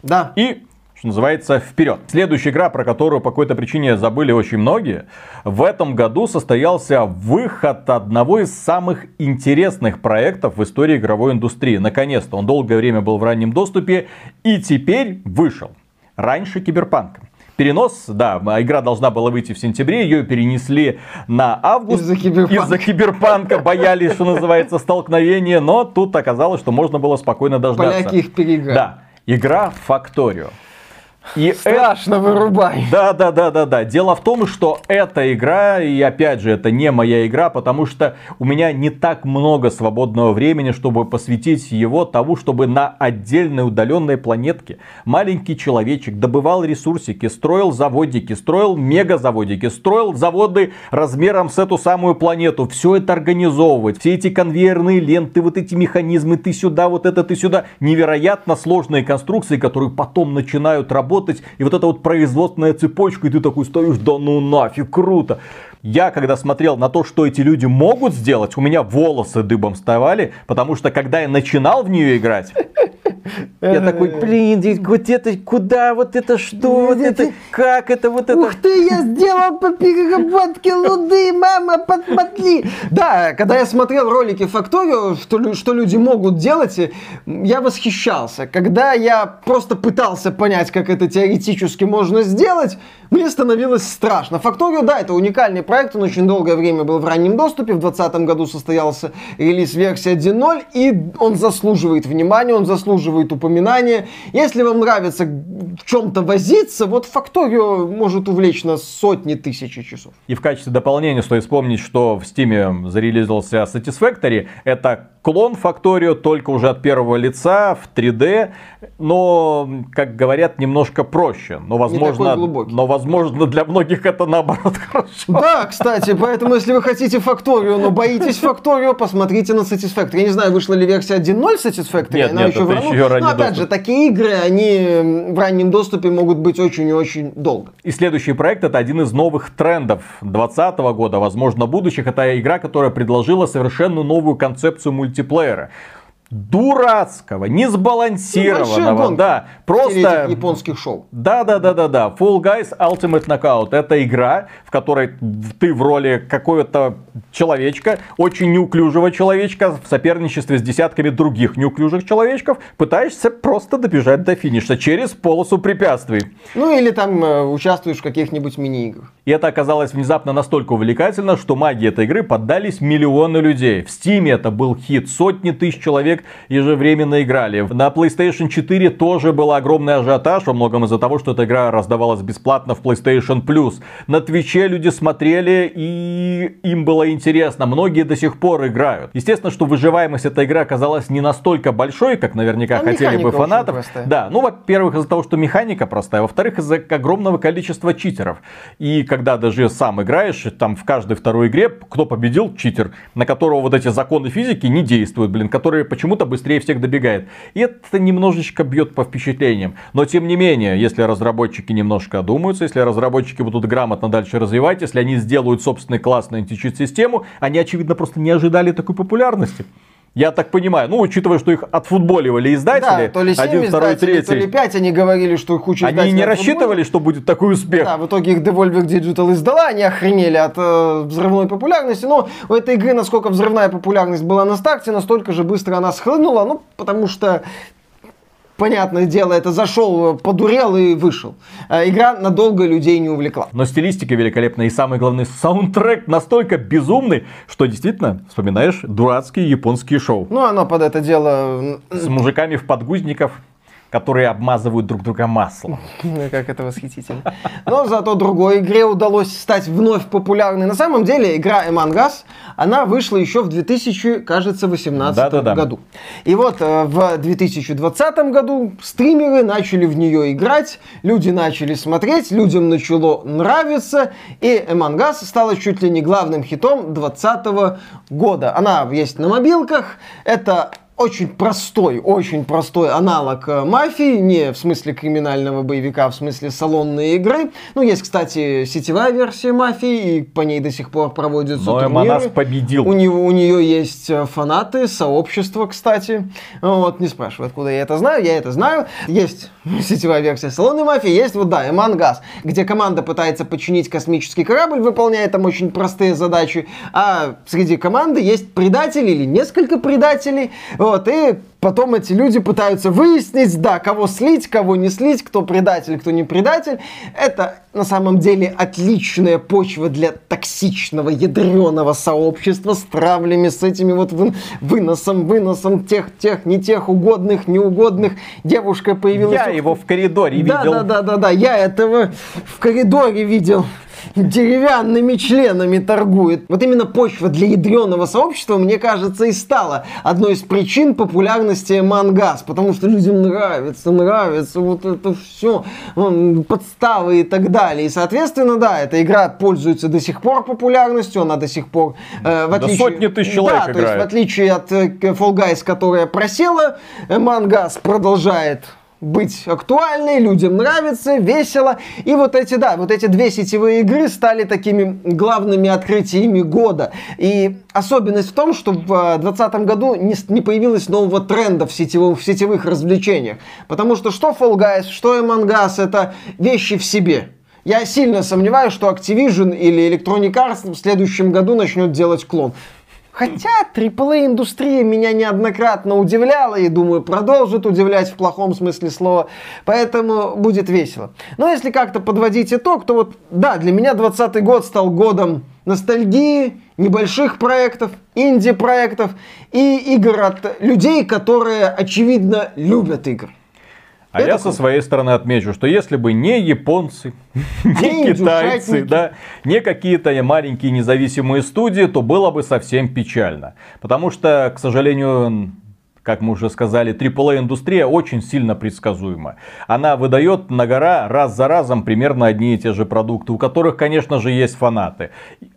Да. И что называется, вперед. Следующая игра, про которую по какой-то причине забыли очень многие, в этом году состоялся выход одного из самых интересных проектов в истории игровой индустрии. Наконец-то он долгое время был в раннем доступе и теперь вышел. Раньше Киберпанк. Перенос, да, игра должна была выйти в сентябре, ее перенесли на август. Из-за киберпанка. Из-за киберпанка боялись, что называется, столкновения, но тут оказалось, что можно было спокойно дождаться. Поляки их переиграли. Да, игра Факторио. И Страшно это... вырубай. Да, да, да, да, да. Дело в том, что эта игра, и опять же, это не моя игра, потому что у меня не так много свободного времени, чтобы посвятить его тому, чтобы на отдельной удаленной планетке маленький человечек добывал ресурсики, строил заводики, строил мегазаводики, строил заводы размером с эту самую планету. Все это организовывать, все эти конвейерные ленты, вот эти механизмы, ты сюда, вот это ты сюда. Невероятно сложные конструкции, которые потом начинают работать работать, и вот эта вот производственная цепочка, и ты такой стоишь, да ну нафиг, круто. Я, когда смотрел на то, что эти люди могут сделать, у меня волосы дыбом вставали, потому что когда я начинал в нее играть, я такой, блин, вот это, куда, вот это что, вот это, как это, вот это. Ух ты, я сделал по переработке луды, мама, подмотли. Да, когда я смотрел ролики Факторио, что, что люди могут делать, я восхищался. Когда я просто пытался понять, как это теоретически можно сделать, мне становилось страшно. Факторио, да, это уникальный проект, он очень долгое время был в раннем доступе, в 2020 году состоялся релиз версии 1.0, и он заслуживает внимания, он заслуживает упоминания. Если вам нравится в чем-то возиться, вот Факторио может увлечь нас сотни тысяч часов. И в качестве дополнения стоит вспомнить, что в Steam зарелизился Satisfactory. Это клон Факторио, только уже от первого лица в 3D, но, как говорят, немножко проще. Но, возможно, но, возможно, для многих это наоборот хорошо. Да, кстати, поэтому, если вы хотите Факторио, но боитесь Факторио, посмотрите на Satisfactory. Я не знаю, вышла ли версия 1.0 Satisfactory, нет, она нет, еще, это в еще Но, опять доступ. же, такие игры, они в раннем доступе могут быть очень и очень долго. И следующий проект это один из новых трендов 2020 года, возможно, будущих. Это игра, которая предложила совершенно новую концепцию мультиплеера дурацкого, несбалансированного, ну, да, просто японских шоу. Да, да, да, да, да. Full Guys Ultimate Knockout это игра, в которой ты в роли какого-то человечка, очень неуклюжего человечка в соперничестве с десятками других неуклюжих человечков, пытаешься просто добежать до финиша через полосу препятствий. Ну или там э, участвуешь в каких-нибудь мини-играх. И это оказалось внезапно настолько увлекательно, что магии этой игры поддались миллионы людей. В Steam это был хит, сотни тысяч человек ежевременно играли. На PlayStation 4 тоже был огромный ажиотаж, во многом из-за того, что эта игра раздавалась бесплатно в PlayStation Plus. На Твиче люди смотрели и им было интересно. Многие до сих пор играют. Естественно, что выживаемость этой игры оказалась не настолько большой, как наверняка а хотели бы фанатов. Да, ну, во-первых, из-за того, что механика простая, во-вторых, из-за огромного количества читеров. И когда даже сам играешь, там в каждой второй игре, кто победил, читер, на которого вот эти законы физики не действуют, блин, которые почему почему-то быстрее всех добегает. И это немножечко бьет по впечатлениям. Но тем не менее, если разработчики немножко одумаются, если разработчики будут грамотно дальше развивать, если они сделают собственный классный античит систему, они очевидно просто не ожидали такой популярности. Я так понимаю, ну, учитывая, что их отфутболивали издатели, Да, то ли 7 один, второй, издателей, то ли третий, 5, они говорили, что куча они издателей не рассчитывали, что будет такой успех. Да, в итоге их Devolver Digital издала, они охренели от э, взрывной популярности, но у этой игры, насколько взрывная популярность была на старте, настолько же быстро она схлынула, ну, потому что Понятное дело, это зашел, подурел и вышел. Э, Игра надолго людей не увлекла. Но стилистика великолепная и самый главный саундтрек настолько безумный, что действительно вспоминаешь дурацкие японские шоу. Ну, оно под это дело... С мужиками в подгузниках, которые обмазывают друг друга маслом. Ну, Как это восхитительно. Но зато другой игре удалось стать вновь популярной. На самом деле, игра Among Us, она вышла еще в 2000, кажется, 18 Да-да-да. году. И вот э, в 2020 году стримеры начали в нее играть, люди начали смотреть, людям начало нравиться, и Among Us стала чуть ли не главным хитом 2020 года. Она есть на мобилках, это очень простой, очень простой аналог э, мафии, не в смысле криминального боевика, а в смысле салонной игры. Ну, есть, кстати, сетевая версия мафии, и по ней до сих пор проводятся Но турниры. Эманас победил. У, него, у нее есть э, фанаты, сообщество, кстати. Вот, не спрашивай, откуда я это знаю, я это знаю. Есть сетевая версия салонной мафии, есть вот, да, Эман Газ, где команда пытается починить космический корабль, выполняя там очень простые задачи, а среди команды есть предатели или несколько предателей, вот, и потом эти люди пытаются выяснить, да, кого слить, кого не слить, кто предатель, кто не предатель. Это на самом деле отличная почва для токсичного, ядреного сообщества с травлями, с этими вот вы- выносом, выносом тех, тех, не тех, угодных, неугодных. Девушка появилась... Я его в коридоре Да, видел. да, да, да, да, я этого в коридоре видел. Деревянными членами торгует. Вот именно почва для ядреного сообщества, мне кажется, и стала одной из причин популярности Мангас. Потому что людям нравится, нравится вот это все, подставы и так далее. И, соответственно, да, эта игра пользуется до сих пор популярностью, она до сих пор, э, в Да отличие... сотни тысяч человек да, то есть, играет. в отличие от э, Fall Guys, которая просела, э, Мангас продолжает быть актуальной, людям нравится, весело. И вот эти, да, вот эти две сетевые игры стали такими главными открытиями года. И особенность в том, что в 2020 году не, не появилось нового тренда в, сетевом, в сетевых развлечениях. Потому что что Fall Guys, что Among Us, это вещи в себе. Я сильно сомневаюсь, что Activision или Electronic Arts в следующем году начнет делать клон. Хотя AAA-индустрия меня неоднократно удивляла и, думаю, продолжит удивлять в плохом смысле слова. Поэтому будет весело. Но если как-то подводить итог, то вот, да, для меня 2020 год стал годом ностальгии, небольших проектов, инди-проектов и игр от людей, которые, очевидно, любят игры. А Это я со круто. своей стороны отмечу, что если бы не японцы, не Не китайцы, да, не какие-то маленькие независимые студии, то было бы совсем печально. Потому что, к сожалению, как мы уже сказали, AAA-индустрия очень сильно предсказуема. Она выдает на гора раз за разом примерно одни и те же продукты, у которых, конечно же, есть фанаты.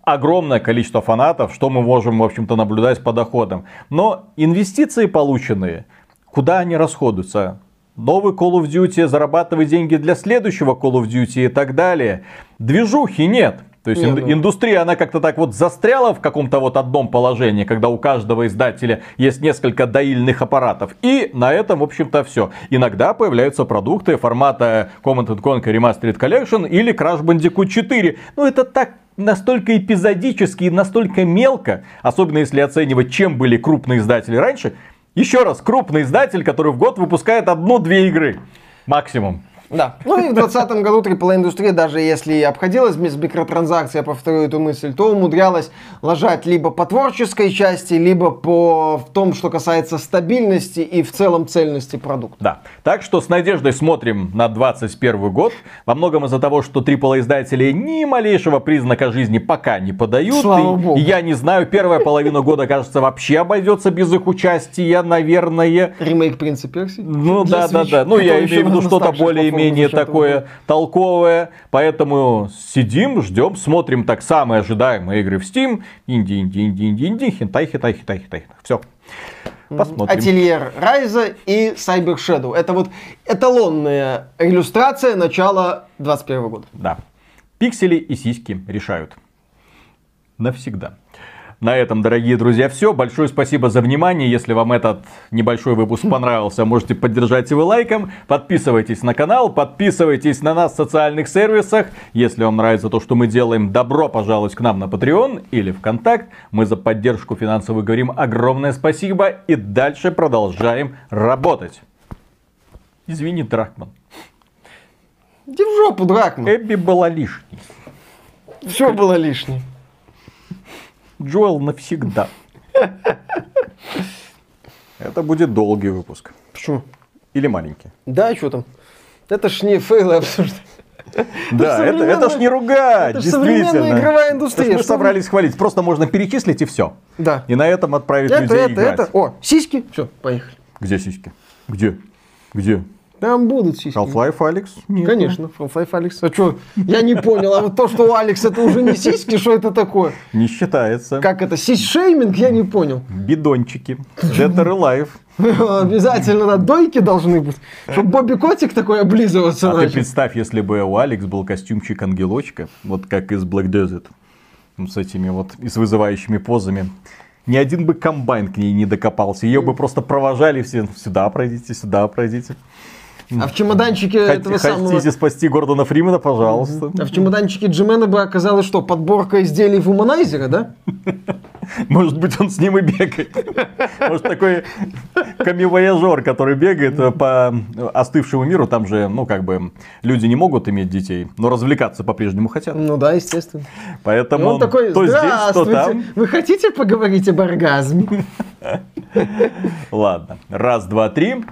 Огромное количество фанатов, что мы можем, в общем-то, наблюдать по доходам. Но инвестиции полученные, куда они расходуются? Новый Call of Duty, зарабатывать деньги для следующего Call of Duty и так далее. Движухи нет. То есть Не, ин- ну- индустрия, она как-то так вот застряла в каком-то вот одном положении, когда у каждого издателя есть несколько доильных аппаратов. И на этом, в общем-то, все. Иногда появляются продукты формата Command Conquer Remastered Collection или Crash Bandicoot 4. Ну, это так настолько эпизодически и настолько мелко, особенно если оценивать, чем были крупные издатели раньше. Еще раз, крупный издатель, который в год выпускает одну-две игры. Максимум. Да. Ну и в 2020 году AAA-индустрия, даже если и обходилась без микротранзакций, я повторю эту мысль, то умудрялась ложать либо по творческой части, либо по в том, что касается стабильности и в целом цельности продукта. Да. Так что с надеждой смотрим на 21 год. Во многом из-за того, что AAA издатели ни малейшего признака жизни пока не подают. Слава И- богу. и я не знаю, первая половина года, кажется, вообще обойдется без их участия, наверное. Ремейк Принца Персии. Ну да, да, да. Ну я имею в виду что-то старших более-менее такое толковое. Поэтому сидим, ждем, смотрим так самые ожидаемые игры в Steam. Инди, инди, инди, инди, инди, хентай, хентай, хентай, хентай. Все. Посмотрим. Ательер Райза и Cyber Shadow. Это вот эталонная иллюстрация начала 21 года. Да. Пиксели и сиськи решают. Навсегда. На этом, дорогие друзья, все. Большое спасибо за внимание. Если вам этот небольшой выпуск понравился, можете поддержать его лайком. Подписывайтесь на канал, подписывайтесь на нас в социальных сервисах. Если вам нравится то, что мы делаем, добро пожаловать к нам на Patreon или ВКонтакт. Мы за поддержку финансовую говорим огромное спасибо и дальше продолжаем работать. Извини, Дракман. Иди в жопу, Дракман. Эбби была лишней. Все было лишнее. Джоэл навсегда. Это будет долгий выпуск. Почему? Или маленький. Да, что там? Это ж не фейлы обсуждать. Да, это, это ж не ругать, это ж современная действительно. игровая индустрия. Это ж Мы Что собрались хвалить. Просто можно перечислить и все. Да. И на этом отправить Это, людей это, играть. это. О, сиськи. Все, поехали. Где сиськи? Где? Где? Там будут сиськи. Half-Life, Алекс? Нет. Конечно, Half-Life Алекс. А что? Я не понял. А вот то, что у Алекс это уже не сиськи, что это такое? Не считается. Как это? Сись-шейминг? Я не понял. Бидончики. Dead or Alive. Обязательно на дойке должны быть. Чтобы Бобби Котик такой облизываться А ты начал. представь, если бы у Алекс был костюмчик ангелочка, вот как из Black Desert, с этими вот, и с вызывающими позами. Ни один бы комбайн к ней не докопался. Ее бы просто провожали все. Сюда пройдите, сюда пройдите. А в чемоданчике Хот- этого самого... Хотите спасти Гордона Фримена, пожалуйста. А в чемоданчике Джимена бы оказалось что? Подборка изделий вуманайзера, да? Может быть, он с ним и бегает. Может, такой камевояжер, который бегает э, по остывшему миру. Там же, ну, как бы, люди не могут иметь детей, но развлекаться по-прежнему хотят. Ну да, естественно. И Поэтому он такой, то здесь, то там. вы хотите поговорить об оргазме? Ладно. Раз, два, три.